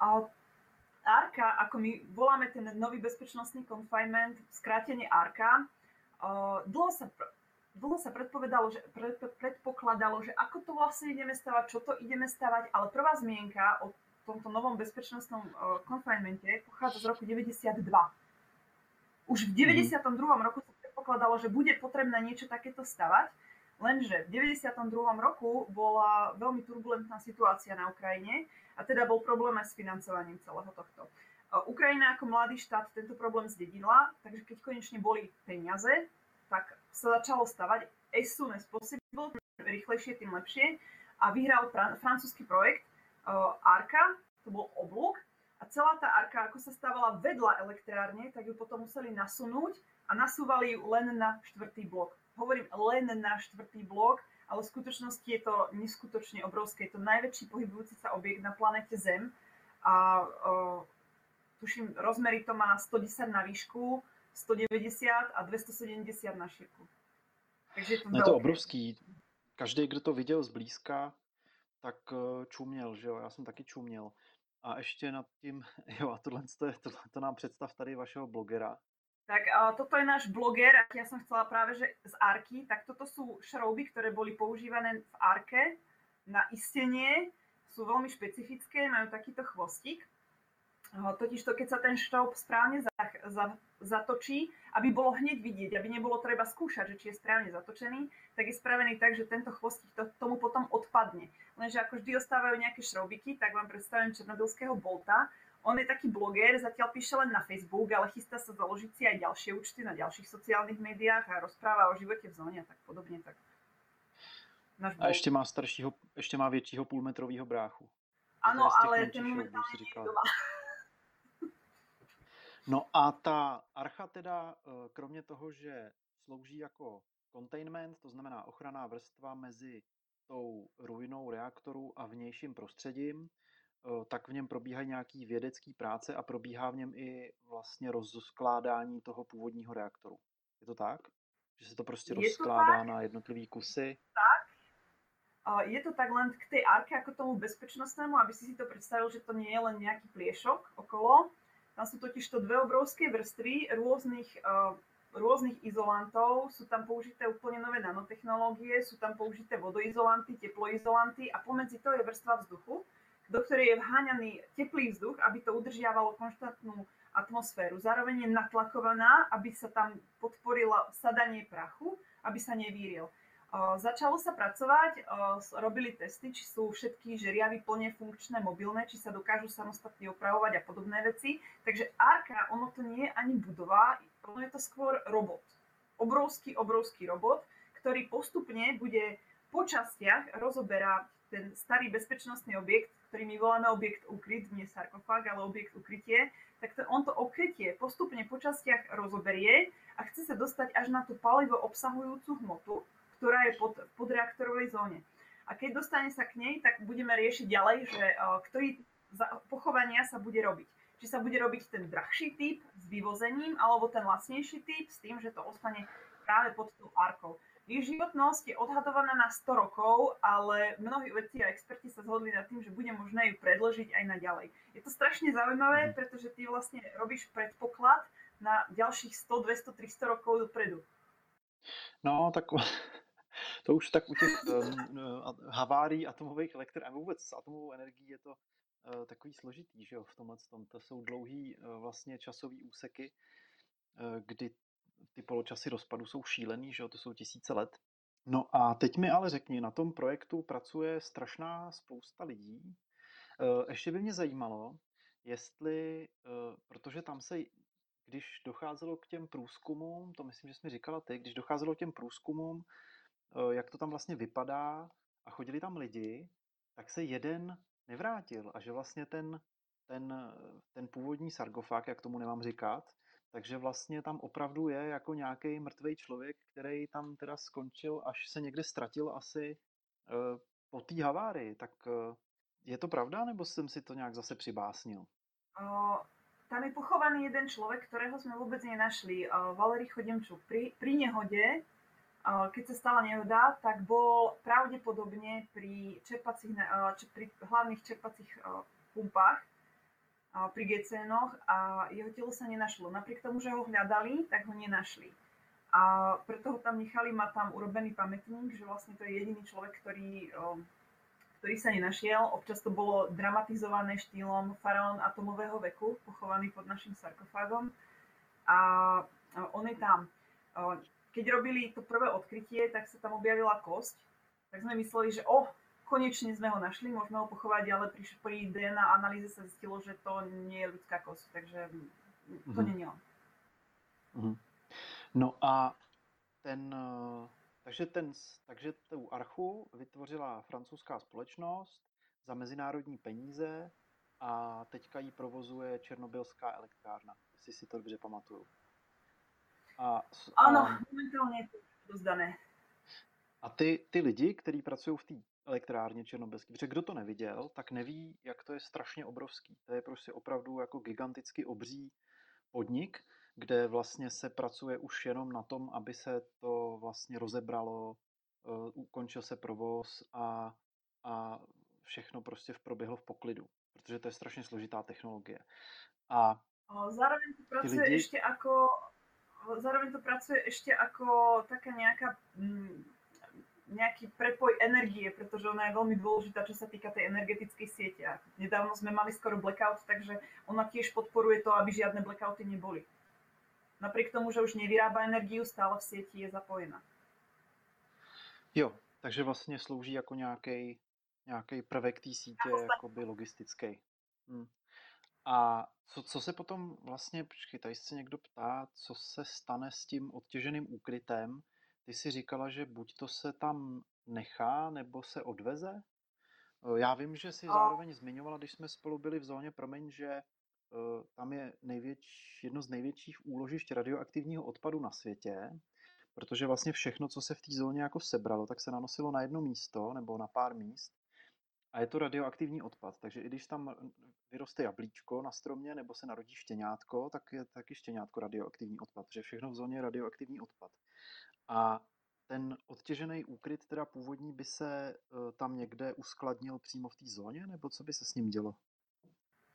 A ARKA, ako my voláme ten nový bezpečnostný confinement, skrátenie ARKA, uh, dlho sa dlho sa predpovedalo, že, pred, predpokladalo, že ako to vlastne ideme stavať, čo to ideme stavať, ale prvá zmienka o tomto novom bezpečnostnom uh, confinemente pochádza z roku 92. Už v 92. Mm. roku sa predpokladalo, že bude potrebné niečo takéto stavať, lenže v 92. roku bola veľmi turbulentná situácia na Ukrajine a teda bol problém aj s financovaním celého tohto. Ukrajina ako mladý štát tento problém zdedila, takže keď konečne boli peniaze, tak sa začalo stavať as soon as possible, rýchlejšie, tým lepšie. A vyhral fran- francúzsky projekt uh, Arka, to bol oblúk. A celá tá arka, ako sa stávala vedľa elektrárne, tak ju potom museli nasunúť a nasúvali ju len na štvrtý blok. hovorím len na štvrtý blok, ale v skutočnosti je to neskutočne obrovské. Je to najväčší pohybujúci sa objekt na planete Zem a uh, tuším, rozmery to má 110 na výšku, 190 a 270 na šírku. Takže to, no je to obrovský. Každý, kdo to viděl zblízka, tak eh, čuměl, že jo, já jsem taky čuměl. A ještě nad tím, jo, a tohle, to, to, to nám představ tady vašeho blogera. Tak uh, toto je náš bloger, a ja som chcela práve, že z Arky, tak toto sú šrouby, ktoré boli používané v Arke na istenie, sú veľmi špecifické, majú takýto chvostík. Totiž to, keď sa ten šroub správne za, za, zatočí, aby bolo hneď vidieť, aby nebolo treba skúšať, že či je správne zatočený, tak je spravený tak, že tento chvostík to, tomu potom odpadne. Lenže ako vždy ostávajú nejaké šroubiky, tak vám predstavím černobylského Bolta. On je taký bloger, zatiaľ píše len na Facebook, ale chystá sa založiť si aj ďalšie účty na ďalších sociálnych médiách a rozpráva o živote v zóne a tak podobne. Tak a ešte má staršího, ešte má väčšího půlmetrového bráchu. Áno, ale ten momentálne nie je doma. No a ta archa teda, eh, kromě toho, že slouží jako containment, to znamená ochranná vrstva mezi tou ruinou reaktoru a vnějším prostředím, eh, tak v něm probíhají nějaký vědecký práce a probíhá v něm i vlastně rozkládání toho původního reaktoru. Je to tak? Že se to prostě je rozkládá to na jednotlivý kusy? Tak. Je to tak len k tej arke ako tomu bezpečnostnému, aby si si to predstavil, že to nie je len nejaký pliešok okolo, tam sú totiž to dve obrovské vrstvy rôznych, uh, rôznych izolantov, sú tam použité úplne nové nanotechnológie, sú tam použité vodoizolanty, teploizolanty a pomedzi to je vrstva vzduchu, do ktorej je vháňaný teplý vzduch, aby to udržiavalo konštantnú atmosféru. Zároveň je natlakovaná, aby sa tam podporilo sadanie prachu, aby sa nevíril. Začalo sa pracovať, robili testy, či sú všetky žeriavy plne funkčné, mobilné, či sa dokážu samostatne opravovať a podobné veci. Takže Arka, ono to nie je ani budova, ono je to skôr robot. Obrovský, obrovský robot, ktorý postupne bude po častiach rozoberať ten starý bezpečnostný objekt, ktorý my voláme objekt ukryt, nie sarkofág, ale objekt ukrytie, tak to, on to okrytie postupne po častiach rozoberie a chce sa dostať až na tú palivo obsahujúcu hmotu, ktorá je pod, v podreaktorovej zóne. A keď dostane sa k nej, tak budeme riešiť ďalej, že uh, ktorý za, pochovania sa bude robiť. Či sa bude robiť ten drahší typ s vyvozením, alebo ten lacnejší typ s tým, že to ostane práve pod tou arkou. Ich životnosť je odhadovaná na 100 rokov, ale mnohí vedci a experti sa zhodli nad tým, že bude možné ju predložiť aj naďalej. Je to strašne zaujímavé, mhm. pretože ty vlastne robíš predpoklad na ďalších 100, 200, 300 rokov dopredu. No, tak to už tak u těch um, havárií atomových elektr a vůbec s atomovou energií je to uh, takový složitý, že jo, v tomhle tom. To jsou dlouhý uh, vlastně časový úseky, uh, kdy ty poločasy rozpadu jsou šílený, že jo, to jsou tisíce let. No a teď mi ale řekni, na tom projektu pracuje strašná spousta lidí. Ještě by mě zajímalo, jestli, protože tam se, když docházelo k těm průzkumům, to myslím, že jsi mi říkala ty, když docházelo k těm průzkumům, jak to tam vlastně vypadá a chodili tam lidi, tak se jeden nevrátil a že vlastně ten, ten, ten původní sargofág, jak tomu nemám říkat, takže vlastně tam opravdu je jako nějaký mrtvý člověk, který tam teda skončil, až se někde ztratil asi uh, po té havárii. Tak uh, je to pravda, nebo jsem si to nějak zase přibásnil? Uh, tam je pochovaný jeden človek, ktorého sme vôbec nenašli. Uh, Valery Chodemčuk. Pri, pri nehode keď sa stala nehoda, tak bol pravdepodobne pri, čerpacích, pri hlavných čerpacích pumpách, pri gecénoch a jeho telo sa nenašlo. Napriek tomu, že ho hľadali, tak ho nenašli. A preto ho tam nechali, má tam urobený pamätník, že vlastne to je jediný človek, ktorý, ktorý sa nenašiel. Občas to bolo dramatizované štýlom faraón atomového veku, pochovaný pod našim sarkofágom. A on je tam keď robili to prvé odkrytie, tak sa tam objavila kosť, tak sme mysleli, že oh, konečne sme ho našli, môžeme ho pochovať, ale pri, pri DNA analýze sa zistilo, že to nie je ľudská kosť, takže to mm-hmm. je on. Mm-hmm. No a ten, takže, ten, takže tu archu vytvořila francouzská společnost za mezinárodní peníze a teďka ji provozuje Černobylská elektrárna, jestli si to dobře pamatuju. A, Áno, a... momentálne rozdané. A ty, ty lidi, kteří pracují v té elektrárně černobylský, protože kdo to neviděl, tak neví, jak to je strašně obrovský. To je prostě opravdu jako giganticky obří podnik, kde vlastně se pracuje už jenom na tom, aby se to vlastně rozebralo, uh, ukončil se provoz a, a všechno prostě v proběhlo v poklidu, protože to je strašně složitá technologie. A zároveň to pracuje lidi... ešte ako zároveň to pracuje ešte ako taká nejaká mm, nejaký prepoj energie, pretože ona je veľmi dôležitá, čo sa týka tej energetickej siete. A nedávno sme mali skoro blackout, takže ona tiež podporuje to, aby žiadne blackouty neboli. Napriek tomu, že už nevyrába energiu, stále v sieti je zapojená. Jo, takže vlastně slouží jako nějaký, nějaký prvek té sítě, jakoby logistický. Hm. A co, co se potom vlastně, počkej, tady se někdo ptá, co se stane s tím odtěženým úkrytem, ty si říkala, že buď to se tam nechá, nebo se odveze? Já vím, že si zároveň zmiňovala, když jsme spolu byli v zóně, promiň, že tam je největš, jedno z největších úložišť radioaktivního odpadu na světě, protože vlastně všechno, co se v té zóně jako sebralo, tak se nanosilo na jedno místo nebo na pár míst a je to radioaktivní odpad. Takže i když tam vyroste jablíčko na stromě nebo se narodí štěňátko, tak je taky štěňátko radioaktivní odpad, protože všechno v zóně je radioaktivní odpad. A ten odtěžený úkryt teda původní by se uh, tam někde uskladnil přímo v té zóně, nebo co by se s ním dělo?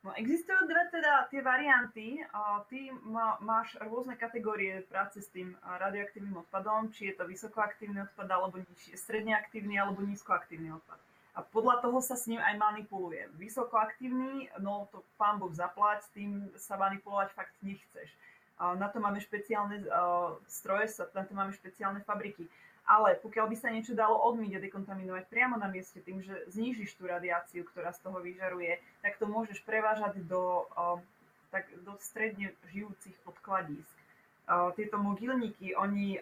No, existujú dve teda tie varianty. Ty má, máš rôzne kategórie práce s tým radioaktívnym odpadom, či je to vysokoaktívny odpad, alebo nižšie, stredne alebo nízkoaktívny odpad. A podľa toho sa s ním aj manipuluje. Vysokoaktívny, no to pán Boh zaplať, tým sa manipulovať fakt nechceš. Na to máme špeciálne stroje, na to máme špeciálne fabriky. Ale pokiaľ by sa niečo dalo odmyť a dekontaminovať priamo na mieste tým, že znížiš tú radiáciu, ktorá z toho vyžaruje, tak to môžeš prevážať do, tak do stredne žijúcich odkladísk. Tieto mogilníky, oni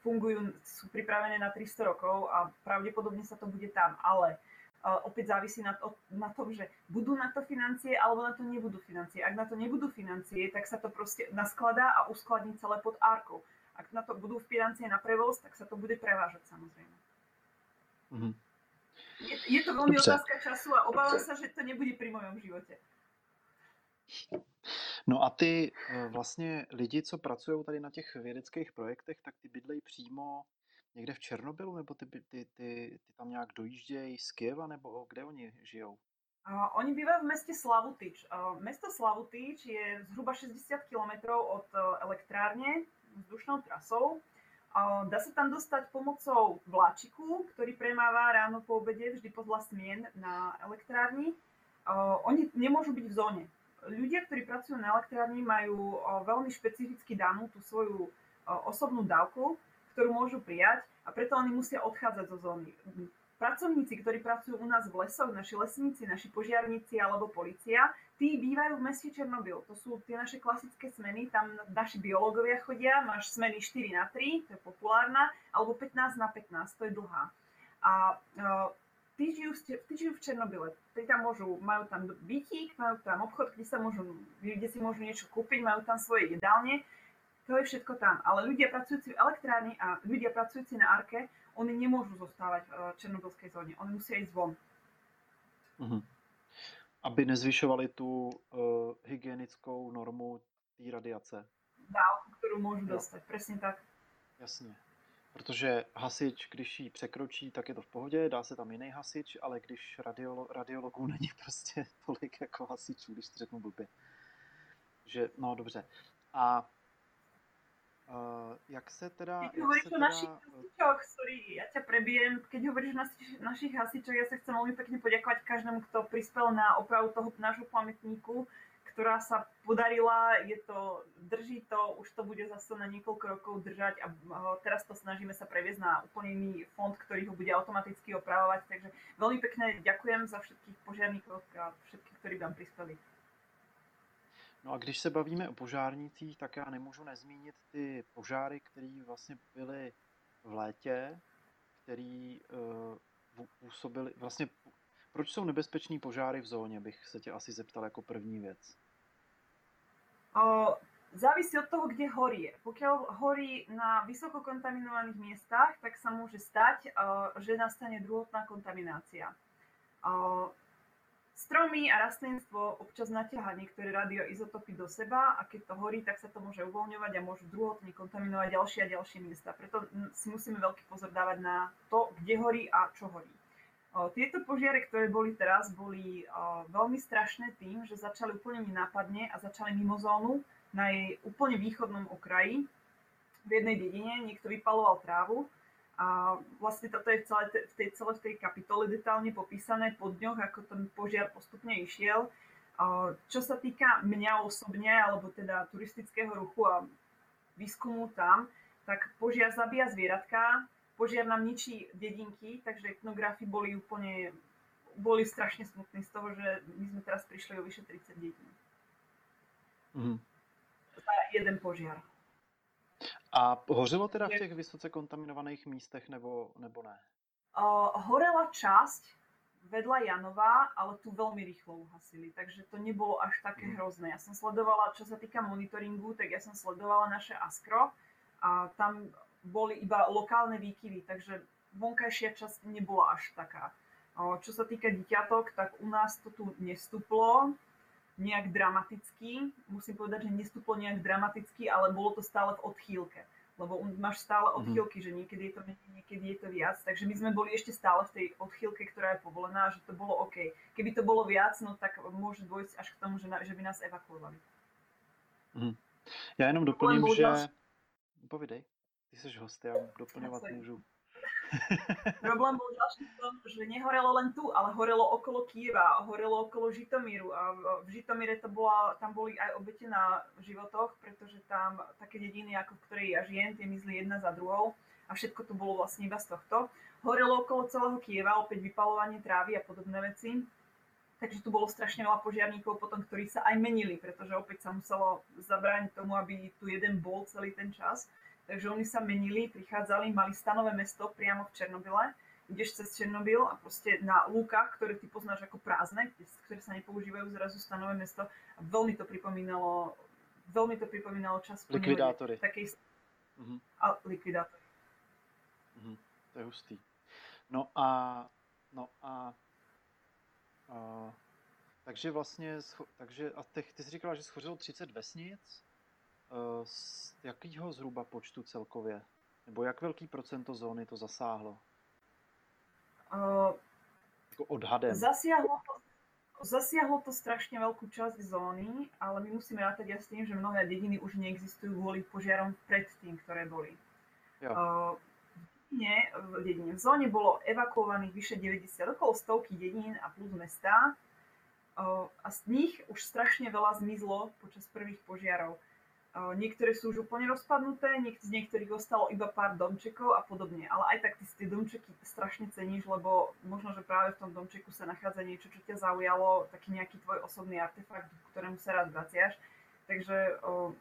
fungujú, sú pripravené na 300 rokov a pravdepodobne sa to bude tam, ale opäť závisí na, to, na tom, že budú na to financie alebo na to nebudú financie. Ak na to nebudú financie, tak sa to proste naskladá a uskladní celé pod árkou. Ak na to budú financie na prevoz, tak sa to bude prevážať samozrejme. Mm-hmm. Je, je to veľmi Dobře. otázka času a obávam sa, že to nebude pri mojom živote. No a ty e, vlastně lidi, co pracují tady na těch vědeckých projektech, tak ty bydlejí přímo někde v Černobylu, nebo ty, ty, ty, ty tam nějak dojíždějí z Kieva, nebo kde oni žijou? Uh, oni bývajú v meste Slavutič. Uh, mesto Slavutič je zhruba 60 km od uh, elektrárne vzdušnou trasou. Uh, dá sa tam dostať pomocou vláčiku, ktorý premáva ráno po obede vždy podľa smien na elektrárni. Uh, oni nemôžu byť v zóne. Ľudia, ktorí pracujú na elektrárni, majú veľmi špecificky danú tú svoju osobnú dávku, ktorú môžu prijať a preto oni musia odchádzať zo zóny. Pracovníci, ktorí pracujú u nás v lesoch, naši lesníci, naši požiarníci alebo policia, tí bývajú v meste Černobyl. To sú tie naše klasické smeny, tam naši biológovia chodia, máš smeny 4 na 3, to je populárna, alebo 15 na 15, to je dlhá. A žijú, tí žijú v Černobyle, tí tam môžu, majú tam bytík, majú tam obchod, kde, sa môžu, kde si môžu niečo kúpiť, majú tam svoje jedálne, to je všetko tam. Ale ľudia pracujúci v elektrárni a ľudia pracujúci na Arke, oni nemôžu zostávať v eh, černobylskej zóne. Oni musia ísť von. Uh-huh. Aby nezvyšovali tu uh, hygienickou normu té radiace. Dálku, ktorú môžu dostať. Presne tak. Jasně. Protože hasič, když ji překročí, tak je to v pohodě, dá se tam jiný hasič, ale když radiolo, radiologů není prostě tolik jako hasičů, když to řeknu blbě. Že, no dobře. A Uh, jak se teda... Keď hovoríš o teda... našich hasičoch, sorry, ja ťa prebijem, keď hovoríš o našich, našich hasičoch, ja sa chcem veľmi pekne poďakovať každému, kto prispel na opravu toho nášho pamätníku, ktorá sa podarila, je to, drží to, už to bude zase na niekoľko rokov držať a teraz to snažíme sa previesť na úplne iný fond, ktorý ho bude automaticky opravovať, takže veľmi pekne ďakujem za všetkých požiarníkov a všetkých, ktorí vám prispeli. No a když se bavíme o požárnících, tak já nemůžu nezmínit ty požáry, které vlastně byly v létě, který uh, působily, vlastně proč jsou nebezpečný požáry v zóně, bych se tě asi zeptal jako první věc. O, závisí od toho, kde horí. Pokiaľ horí na vysoko kontaminovaných miestach, tak sa môže stať, že nastane druhotná kontaminácia. Stromy a rastlinstvo občas naťaha niektoré radioizotopy do seba a keď to horí, tak sa to môže uvoľňovať a môžu druhotne kontaminovať ďalšie a ďalšie miesta. Preto si musíme veľký pozor dávať na to, kde horí a čo horí. Tieto požiare, ktoré boli teraz, boli veľmi strašné tým, že začali úplne nenápadne a začali mimo zónu na jej úplne východnom okraji v jednej dedine. Niekto vypaloval trávu a vlastne toto je v celej, v tej, celej tej kapitole detálne popísané po dňoch, ako ten požiar postupne išiel. Čo sa týka mňa osobne, alebo teda turistického ruchu a výskumu tam, tak požiar zabíja zvieratka, požiar nám ničí dedinky, takže etnografi boli úplne boli strašne smutní z toho, že my sme teraz prišli o vyše 30 dedín. Mm. Za jeden požiar. A hořelo teda v těch vysoce kontaminovaných místech nebo, nebo ne? Uh, horela časť vedľa Janova, ale tu veľmi rýchlo uhasili, takže to nebolo až také mm. hrozné. Ja som sledovala, čo sa týka monitoringu, tak ja som sledovala naše Askro a tam boli iba lokálne výkyvy, takže vonkajšia časť nebola až taká. Čo sa týka dieťatok, tak u nás to tu nestuplo, nejak dramaticky. Musím povedať, že nestúplo nejak dramaticky, ale bolo to stále v odchýlke. Lebo máš stále mhm. odchýlky, mm-hmm. že niekedy je to menej, niekedy je to viac. Takže my sme boli ešte stále v tej odchýlke, ktorá je povolená, že to bolo OK. Keby to bolo viac, no tak môže dôjsť až k tomu, že, na, že by nás evakuovali. Mm. Já jenom doplním, že... Povidej, ty jsi host, já doplňovat můžu. Problém bol ďalší v tom, že nehorelo len tu, ale horelo okolo Kieva, horelo okolo Žitomíru a v Žitomíre to bola, tam boli aj obete na životoch, pretože tam také dediny, ako v ktorej ja žijem, tie mizli jedna za druhou a všetko to bolo vlastne iba z tohto. Horelo okolo celého Kieva, opäť vypalovanie trávy a podobné veci. Takže tu bolo strašne veľa požiarníkov potom, ktorí sa aj menili, pretože opäť sa muselo zabrániť tomu, aby tu jeden bol celý ten čas. Takže oni sa menili, prichádzali, mali stanové mesto priamo v Černobyle. Ideš cez Černobyl a proste na lúkach, ktoré ty poznáš ako prázdne, ktoré sa nepoužívajú zrazu stanové mesto. A veľmi to pripomínalo, veľmi to pripomínalo čas Likvidátory. Takej... Uh-huh. A likvidátory. Uh-huh. To je hustý. No a, no a, a takže vlastně, takže a ty, ty jsi říkala, že schořilo 30 vesnic? Eh, z jakého zhruba počtu celkově? Nebo jak velký procento zóny to zasáhlo? Uh, jako odhadem. Zasiahlo to, zasiahlo to strašne veľkú časť zóny, ale my musíme rátať aj s tým, že mnohé dediny už neexistujú kvôli požiarom predtým, ktoré boli. Jo. Uh, dedine, v dedine. V zóne bolo evakuovaných vyše 90, okolo stovky dedín a plus mesta. A z nich už strašne veľa zmizlo počas prvých požiarov. Niektoré sú už úplne rozpadnuté, z niektorých ostalo iba pár domčekov a podobne. Ale aj tak ty si tie domčeky strašne ceníš, lebo možno, že práve v tom domčeku sa nachádza niečo, čo ťa zaujalo, taký nejaký tvoj osobný artefakt, ktorému sa rád vraciaš. Takže o,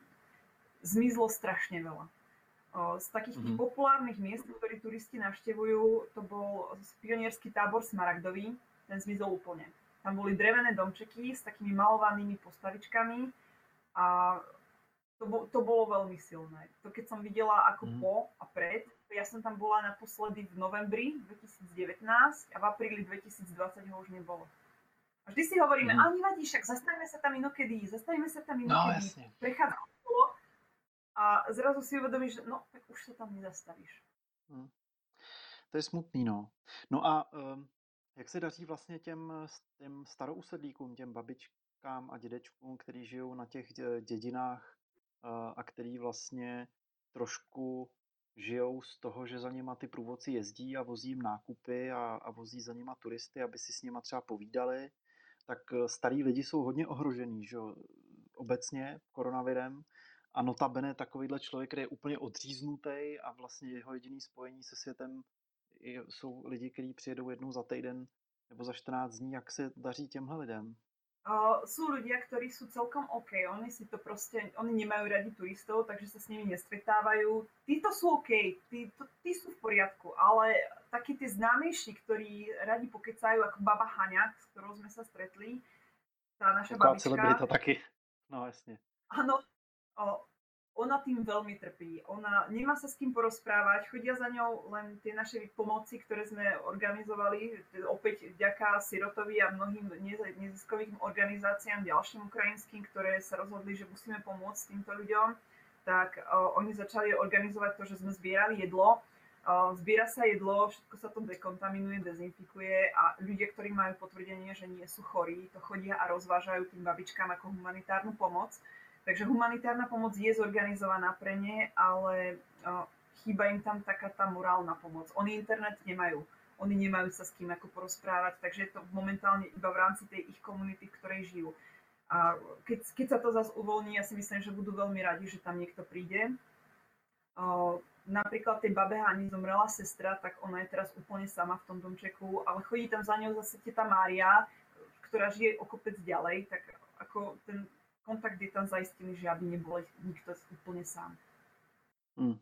zmizlo strašne veľa. O, z takých mm-hmm. tých populárnych miest, ktoré turisti navštevujú, to bol pionierský tábor Smaragdový, ten zmizol úplne. Tam boli drevené domčeky s takými malovanými postavičkami a to, bo, to bolo veľmi silné. To keď som videla ako mm. po a pred, ja som tam bola naposledy v novembri 2019 a v apríli 2020 ho už nebolo. A vždy si hovoríme, mm. ale nevadí, však zastavíme sa tam inokedy, zastavíme sa tam no, inokedy, no, prechádzame a zrazu si uvedomíš, že no, tak už sa tam nezastavíš. Mm. To je smutný, no. No a um, jak se daří vlastně těm, těm starousedlíkům, těm babičkám a dědečkům, kteří žijou na těch dědinách a který vlastně trošku žijou z toho, že za nima ty průvodci jezdí a vozí jim nákupy a, a vozí za nima turisty, aby si s nima třeba povídali, tak eh, starý lidi jsou hodně ohrožený, že obecně koronavirem a notabene takovýhle člověk, který je úplně odříznutý a vlastně jeho jediný spojení se světem jsou lidi, kteří přijedou jednou za týden nebo za 14 dní, jak se daří těmhle lidem. Uh, sú ľudia, ktorí sú celkom OK, oni si to proste, oni nemajú radi turistov, takže sa s nimi nestretávajú. Títo sú OK, tí, to, tí sú v poriadku, ale takí tí známejší, ktorí radi pokecajú, ako Baba Haňak, s ktorou sme sa stretli, tá naša Taká babička. celebrita taky, no jasne. Áno, ona tým veľmi trpí. Ona nemá sa s kým porozprávať, chodia za ňou len tie naše pomoci, ktoré sme organizovali, opäť vďaka Sirotovi a mnohým neziskovým organizáciám ďalším ukrajinským, ktoré sa rozhodli, že musíme pomôcť týmto ľuďom, tak uh, oni začali organizovať to, že sme zbierali jedlo. Uh, zbiera sa jedlo, všetko sa to dekontaminuje, dezinfikuje a ľudia, ktorí majú potvrdenie, že nie sú chorí, to chodia a rozvážajú tým babičkám ako humanitárnu pomoc. Takže humanitárna pomoc je zorganizovaná pre ne, ale chýba im tam taká tá morálna pomoc. Oni internet nemajú. Oni nemajú sa s kým ako porozprávať, takže je to momentálne iba v rámci tej ich komunity, v ktorej žijú. A keď, keď sa to zase uvoľní, ja si myslím, že budú veľmi radi, že tam niekto príde. Napríklad tej babe Hani zomrela sestra, tak ona je teraz úplne sama v tom domčeku, ale chodí tam za ňou zase teta Mária, ktorá žije o kopec ďalej, tak ako ten kontakt je tam zajistili, že aby nebol nikto úplně sám. Hmm.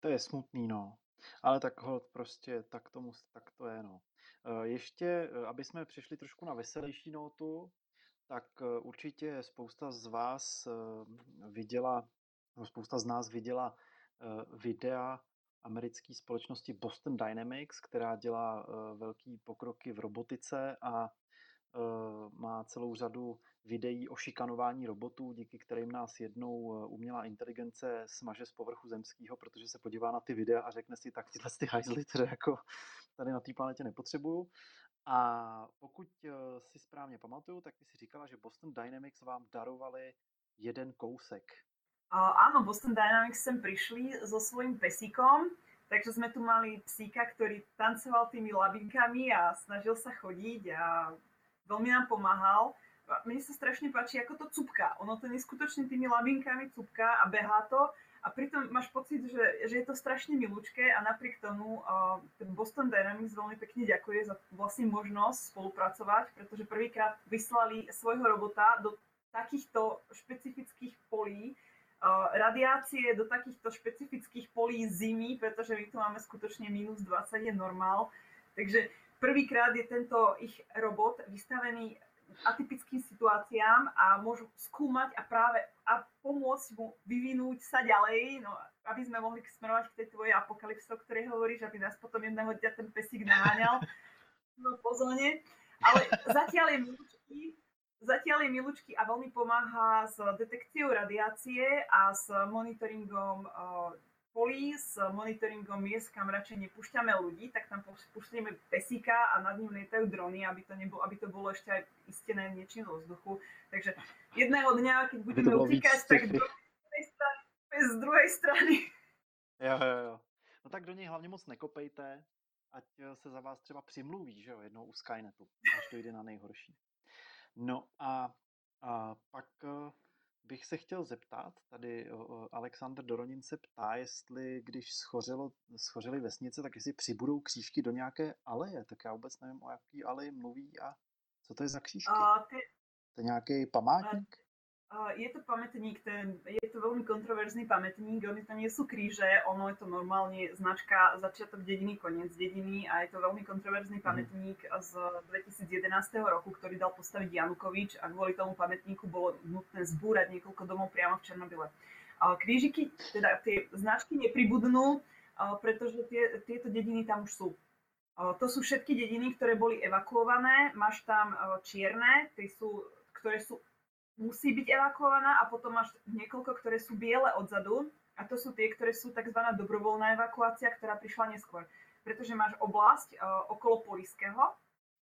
To je smutný, no. Ale tak ho prostě, tak tomu, tak to je, no. E, ještě, e, aby jsme přišli trošku na veselější notu, tak e, určitě spousta z vás viděla, no spousta z nás viděla videa americké společnosti Boston Dynamics, která dělá velký pokroky v robotice a má celou řadu videí o šikanování robotů, díky kterým nás jednou eh, umělá inteligence smaže z povrchu zemského, protože se podívá na ty videa a řekne si, tak tyhle ty hajzly, které jako tady na té planetě nepotřebuju. A pokud eh, si správně pamatuju, tak ty si říkala, že Boston Dynamics vám darovali jeden kousek. Uh, áno, Boston Dynamics sem prišli so svojím pesíkom, takže sme tu mali psíka, ktorý tancoval tými labinkami a snažil sa chodiť a veľmi nám pomáhal mne sa strašne páči, ako to cupka. Ono to neskutočne tými labinkami cupka a behá to a pritom máš pocit, že, že je to strašne milúčké a napriek tomu uh, ten Boston Dynamics veľmi pekne ďakuje za vlastne možnosť spolupracovať, pretože prvýkrát vyslali svojho robota do takýchto špecifických polí, uh, radiácie do takýchto špecifických polí zimy, pretože my tu máme skutočne minus 20 je normál. Takže prvýkrát je tento ich robot vystavený atypickým situáciám a môžu skúmať a práve a pomôcť mu vyvinúť sa ďalej, no, aby sme mohli smerovať k tej tvojej apokalypse, o ktorej hovoríš, aby nás potom jedného dňa ten pesík naháňal no, po zóne. Ale zatiaľ je milučky, zatiaľ je milučky a veľmi pomáha s detekciou radiácie a s monitoringom polí s monitoringom miest, kam radšej nepúšťame ľudí, tak tam púšťame pesíka a nad ním lietajú drony, aby to, nebolo, aby to bolo ešte aj istené niečím vo vzduchu. Takže jedného dňa, keď budeme utíkať, tak do druhej strany, z druhej strany. Jo, jo, jo. No tak do něj hlavně moc nekopejte, ať eh, se za vás třeba přimluví, že jo, jednou u Skynetu, až to jde na nejhorší. No a, a pak eh, bych se chtěl zeptat, tady Aleksandr Doronin se ptá, jestli když schořelo, schořely vesnice, tak jestli přibudou křížky do nějaké aleje, tak já vůbec nevím, o jaký aleji mluví a co to je za křížky? Uh, ty... To je nějaký památník? Je to pamätník, ten, je to veľmi kontroverzný pamätník, oni to nie sú kríže, ono je to normálne značka začiatok dediny, koniec dediny a je to veľmi kontroverzný mhm. pamätník z 2011 roku, ktorý dal postaviť Janukovič a kvôli tomu pamätníku bolo nutné zbúrať niekoľko domov priamo v Černobyle. Krížiky, teda tie značky nepribudnú, pretože tie, tieto dediny tam už sú. To sú všetky dediny, ktoré boli evakuované. Máš tam čierne, sú, ktoré sú musí byť evakuovaná a potom máš niekoľko, ktoré sú biele odzadu a to sú tie, ktoré sú tzv. dobrovoľná evakuácia, ktorá prišla neskôr. Pretože máš oblasť uh, okolo Poliského,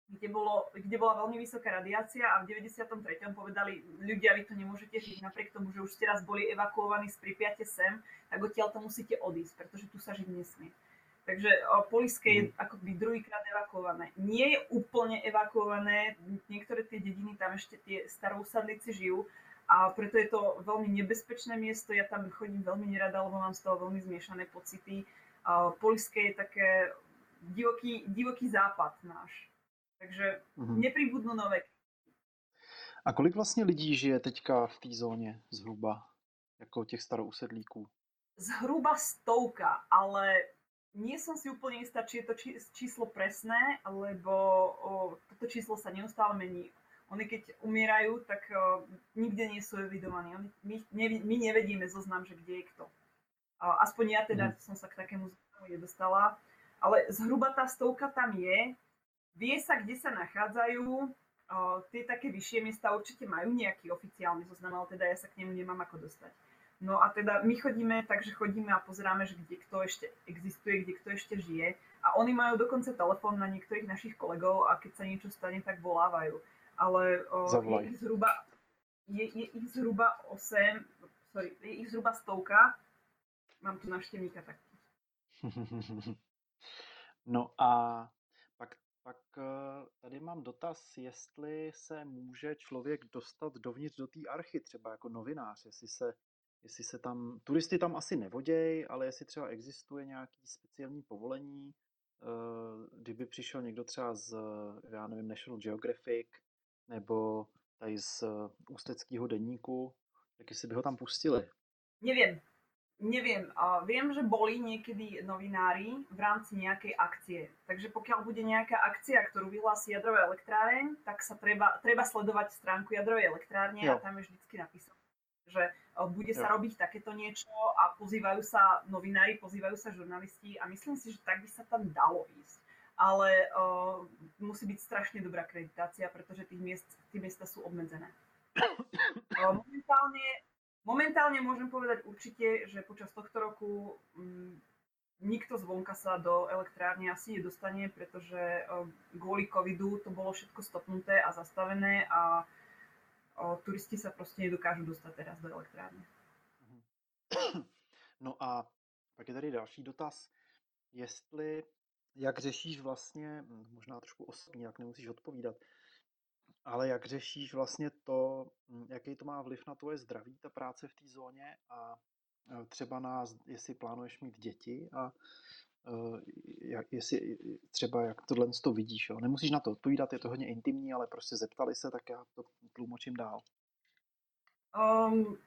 kde, bolo, kde bola veľmi vysoká radiácia a v 93. povedali, ľudia, vy tu nemôžete žiť napriek tomu, že už ste raz boli evakuovaní z Pripiate sem, tak odtiaľ to musíte odísť, pretože tu sa žiť nesmie. Takže Poliske je mhm. akoby druhýkrát evakuované. Nie je úplne evakuované, niektoré tie dediny tam ešte tie starousadlíci žijú a preto je to veľmi nebezpečné miesto. Ja tam chodím veľmi nerada, lebo mám z toho veľmi zmiešané pocity. Poliske je také divoký, divoký západ náš. Takže mm-hmm. nepribudnú nové. A kolik vlastně lidí žije teďka v té zóně zhruba, jako těch starousedlíků? Zhruba stovka, ale nie som si úplne istá, či je to číslo presné, lebo o, toto číslo sa neustále mení. Oni keď umierajú, tak nikde nie sú evidovaní. Oni, my, ne, my nevedíme zoznam, že kde je kto. Aspoň ja teda mm. som sa k takému zoznamu nedostala. Ale zhruba tá stovka tam je. Vie sa, kde sa nachádzajú. Uh, tie také vyššie miesta určite majú nejaký oficiálny zoznam, ale teda ja sa k nemu nemám ako dostať. No a teda my chodíme, takže chodíme a pozeráme, že kde kto ešte existuje, kde kto ešte žije. A oni majú dokonca telefón na niektorých našich kolegov a keď sa niečo stane, tak volávajú ale o, je ich zhruba je, je ich zhruba 8, sorry, je ich zhruba stovka. Mám tu návštěvníka tak. No a pak, pak eh, tady mám dotaz, jestli se může člověk dostat dovnitř do té archy, třeba jako novinář, jestli se, jestli se tam, turisty tam asi nevoděj, ale jestli třeba existuje nějaký speciální povolení, eh, kdyby přišel někdo třeba z, já nevím, National Geographic, nebo tady z eh, ústeckého denníku, tak jestli by ho tam pustili. Neviem. Neviem. Uh, viem, že boli niekedy novinári v rámci nejakej akcie. Takže pokiaľ bude nejaká akcia, ktorú vyhlási jadrové elektráreň, tak sa treba, treba sledovať stránku jadrovej elektrárne jo. a tam je vždycky napísané, že uh, bude sa robiť takéto niečo a pozývajú sa novinári, pozývajú sa žurnalisti a myslím si, že tak by sa tam dalo ísť ale uh, musí byť strašne dobrá kreditácia, pretože tých miest, tie miesta sú obmedzené. Uh, momentálne, momentálne môžem povedať určite, že počas tohto roku um, nikto zvonka sa do elektrárne asi nedostane, pretože kvôli covidu to bolo všetko stopnuté a zastavené a uh, turisti sa proste nedokážu dostať teraz do elektrárne. No a pak je tady další dotaz, jestli jak řešíš vlastně, hm, možná trošku osobní, jak nemusíš odpovídat, ale jak řešíš vlastně to, hm, jaký to má vliv na tvoje zdraví, ta práce v té zóně a e, třeba na, jestli plánuješ mít děti a jak, jestli třeba jak tohle to vidíš. Jo. Nemusíš na to odpovídat, je to hodně intimní, ale prostě zeptali se, tak já to tlumočím dál. Um,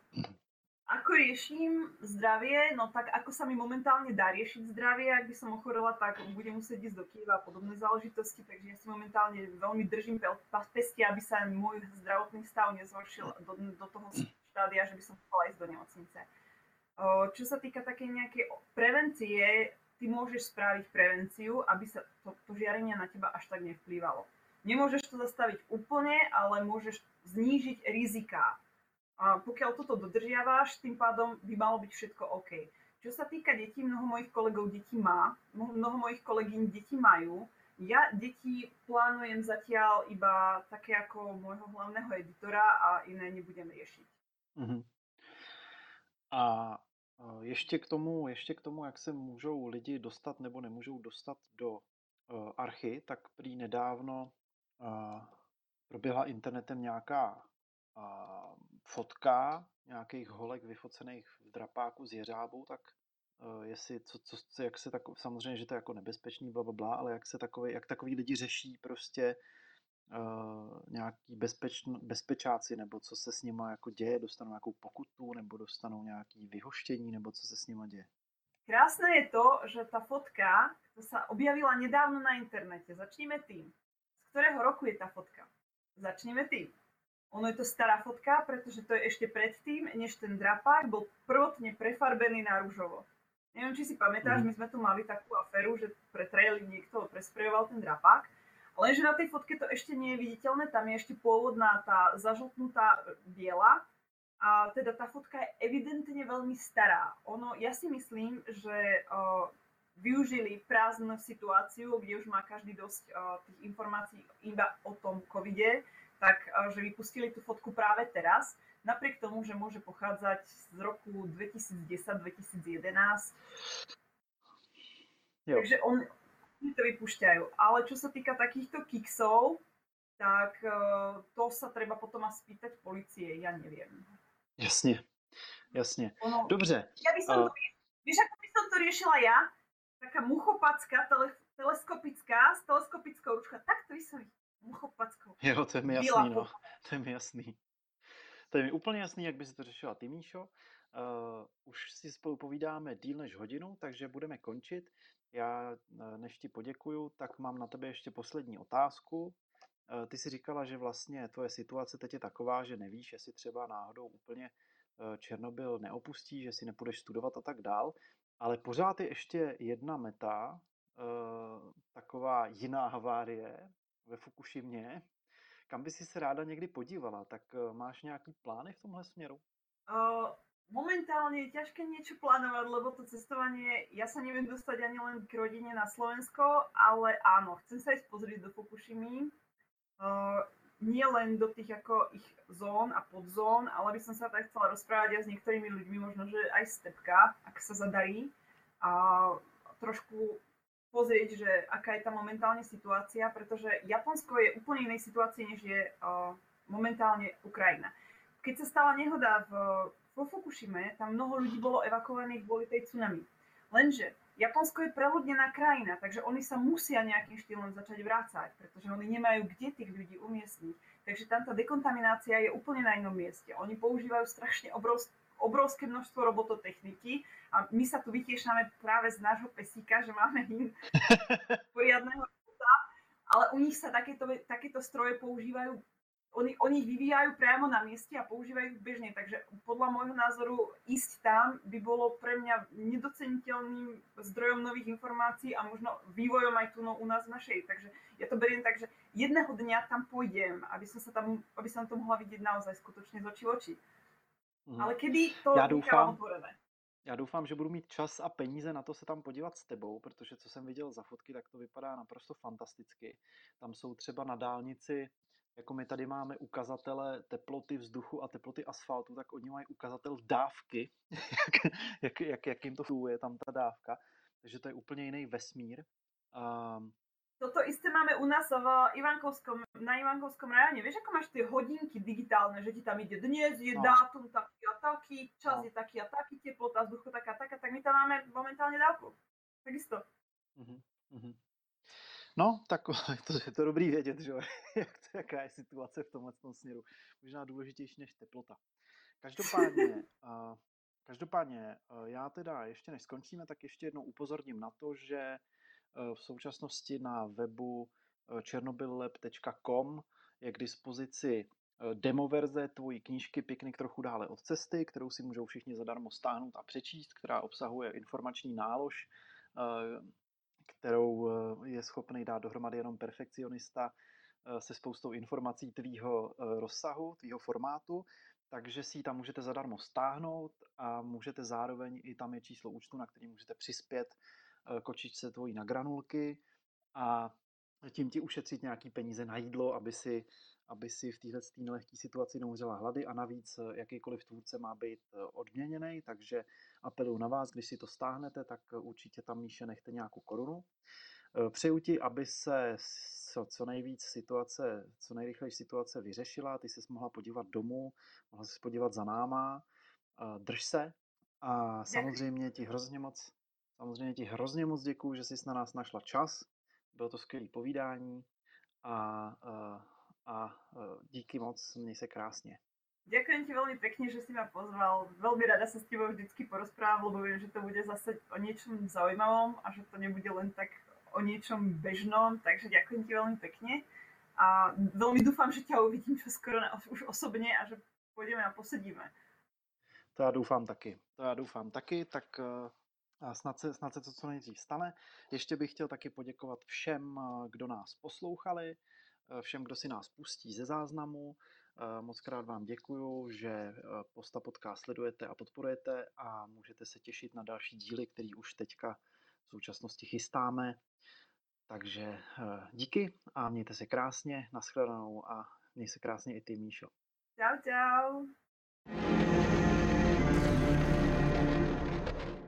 Ako riešim zdravie? No tak ako sa mi momentálne dá riešiť zdravie, ak by som ochorela, tak budem musieť ísť do Kieva a podobné záležitosti, takže ja si momentálne veľmi držím pesti, aby sa môj zdravotný stav nezhoršil do, do toho štádia, že by som chcela ísť do nemocnice. Čo sa týka také nejakej prevencie, ty môžeš spraviť prevenciu, aby sa to, to žiarenie na teba až tak nevplývalo. Nemôžeš to zastaviť úplne, ale môžeš znížiť rizika a pokiaľ toto dodržiavaš, tým pádom by malo byť všetko OK. Čo sa týka detí, mnoho mojich kolegov detí má, mnoho mojich kolegyň detí majú. Ja deti plánujem zatiaľ iba také ako môjho hlavného editora a iné nebudem riešiť. Uh-huh. A ještě k tomu, ještě k tomu, jak se můžou lidi dostat nebo nemůžou dostat do uh, archy, tak prý nedávno uh, proběhla internetem nějaká uh, fotka nějakých holek vyfocených v drapáku z jeřábu, tak jestli, co, co, jak se tak, samozřejmě, že to je jako nebezpečný, bla, bla, bla, ale jak se takový, jak takový lidi řeší prostě uh, nějaký bezpečno, bezpečáci, nebo co se s nima jako děje, dostanou nějakou pokutu, nebo dostanou nějaký vyhoštění, nebo co se s nima děje. Krásne je to, že tá fotka sa objavila nedávno na internete. Začneme tým. Z ktorého roku je tá fotka? Začneme tým. Ono je to stará fotka, pretože to je ešte predtým, než ten drapák bol prvotne prefarbený na rúžovo. Neviem, či si pamätáš, mm. my sme tu mali takú aféru, že pre traily niekto presprejoval ten drapák, lenže na tej fotke to ešte nie je viditeľné, tam je ešte pôvodná tá zažltnutá biela, a teda tá fotka je evidentne veľmi stará. Ono, ja si myslím, že o, využili prázdnu situáciu, kde už má každý dosť o, tých informácií iba o tom covide, tak eh, že vypustili tú fotku práve teraz, napriek tomu, že môže pochádzať z roku 2010-2011. Takže on, to vypúšťajú. Ale čo sa týka takýchto kiksov, tak uh, to sa treba potom asi spýtať policie, ja neviem. Jasne, jasne. Ono, Dobře. Ja by som uh... to, vieš, ako by som to riešila ja? Taká muchopacká, tele, teleskopická, s teleskopickou ručkou, takto by som Muchopackou. Jo, to je mi jasný, no. To je mi jasný. To je mi úplně jasný, jak by si to řešila ty, Míšo. Uh, už si spolu povídáme díl než hodinu, takže budeme končit. Já, uh, než ti poděkuju, tak mám na tebe ještě poslední otázku. Eh, ty si říkala, že vlastně tvoje situace teď je taková, že nevíš, jestli třeba náhodou úplně eh, Černobyl neopustí, že si nepůjdeš studovat a tak dál, ale pořád je ještě jedna meta, eh, taková jiná havárie ve Fukushimě, kam by si se ráda někdy podívala, tak máš nějaký plány v tomhle směru? Uh, momentálne je ťažké niečo plánovať, lebo to cestovanie, ja sa neviem dostať ani len k rodine na Slovensko, ale áno, chcem sa ísť pozrieť do Fukushimy. Uh, nie len do tých ako ich zón a podzón, ale by som sa tak chcela rozprávať aj s niektorými ľuďmi, možno, že aj stepka, ak sa zadarí. A trošku pozrieť, že aká je tam momentálne situácia, pretože Japonsko je úplne inej situácii, než je uh, momentálne Ukrajina. Keď sa stala nehoda v vo Fukushime tam mnoho ľudí bolo evakuovaných kvôli tej tsunami. Lenže Japonsko je preľudnená krajina, takže oni sa musia nejakým štýlom začať vrácať, pretože oni nemajú kde tých ľudí umiestniť. Takže tam tá dekontaminácia je úplne na inom mieste. Oni používajú strašne obrovské, obrovské množstvo robototechniky a my sa tu vytiešame práve z nášho pesíka, že máme hin poriadného ale u nich sa takéto, takéto stroje používajú oni, oni ich vyvíjajú priamo na mieste a používajú ich bežne, takže podľa môjho názoru ísť tam by bolo pre mňa nedoceniteľným zdrojom nových informácií a možno vývojom aj tu no, u nás v našej. Takže ja to beriem tak, že jedného dňa tam pôjdem, aby som, sa tam, aby som to mohla vidieť naozaj skutočne z očí v oči. Mm. Ale kedy to já doufám? Já doufám, že budu mít čas a peníze na to se tam podívat s tebou, protože co jsem viděl za fotky, tak to vypadá naprosto fantasticky. Tam jsou třeba na dálnici jako my tady máme ukazatele teploty vzduchu a teploty asfaltu, tak oni mají ukazatel dávky, jak, jak, jak, jak jim to funguje, tam ta dávka. Takže to je úplně jiný vesmír. Um, Toto isté máme u nás v Ivankovskom, na Ivankovskom rajone. Vieš, ako máš tie hodinky digitálne, že ti tam ide dnes, je no. dátum taký a taký, čas no. je taký a taký, teplota vzduchu taká a taká, tak my tam máme momentálne dávku. Takisto. Uh-huh, uh-huh. No, tak to je to dobrý vědět, že jak, jaká je situace v tomhle tom směru. Možná důležitější než teplota. Každopádně, uh, každopádně uh, já teda ještě než skončíme, tak ještě jednou upozorním na to, že uh, v současnosti na webu černobyllab.com je k dispozici demo verze tvojí knížky Piknik trochu dále od cesty, kterou si můžou všichni zadarmo stáhnout a přečíst, která obsahuje informační nálož kterou eh, je schopný dát dohromady jenom perfekcionista eh, se spoustou informací tvýho eh, rozsahu, tvýho formátu, takže si ji tam můžete zadarmo stáhnout a můžete zároveň, i tam je číslo účtu, na který můžete přispět kočičce tvojí na granulky a tím ti ušetřit nějaký peníze na jídlo, aby si aby si v téhle nelehké situaci neumřela hlady a navíc eh, jakýkoliv tvůrce má být eh, odměněný, takže apeluju na vás, když si to stáhnete, tak eh, určitě tam Míše nechte nějakou korunu. Přeju ti, aby se co nejvíc situace, co nejrychleji situace vyřešila, ty se mohla podívat domů, mohla se podívat za náma, drž se a samozřejmě ti hrozně moc, samozřejmě ti hrozně moc děkuju, že jsi na nás našla čas, bylo to skvělé povídání a a e, díky moc, měj se krásně. Ďakujem ti veľmi pekne, že si ma pozval. Veľmi rada sa s tebou vždycky porozprávam, lebo viem, že to bude zase o niečom zaujímavom a že to nebude len tak o niečom bežnom, takže ďakujem ti veľmi pekne. A veľmi dúfam, že ťa uvidím skoro na, už osobne a že pôjdeme a posedíme. To já doufám taky. To já doufám taky, tak e, a snad se, snad se to co nejdřív stane. Ještě bych chtěl taky poděkovat všem, e, kdo nás poslouchali. Eh, všem, kdo si nás pustí ze záznamu. Eh, moc krát vám děkuju, že eh, Posta Podcast sledujete a podporujete a můžete se těšit na další díly, který už teďka v současnosti chystáme. Takže díky a mějte se krásně, nashledanou a měj se krásně i ty, Míšo. Čau, čau.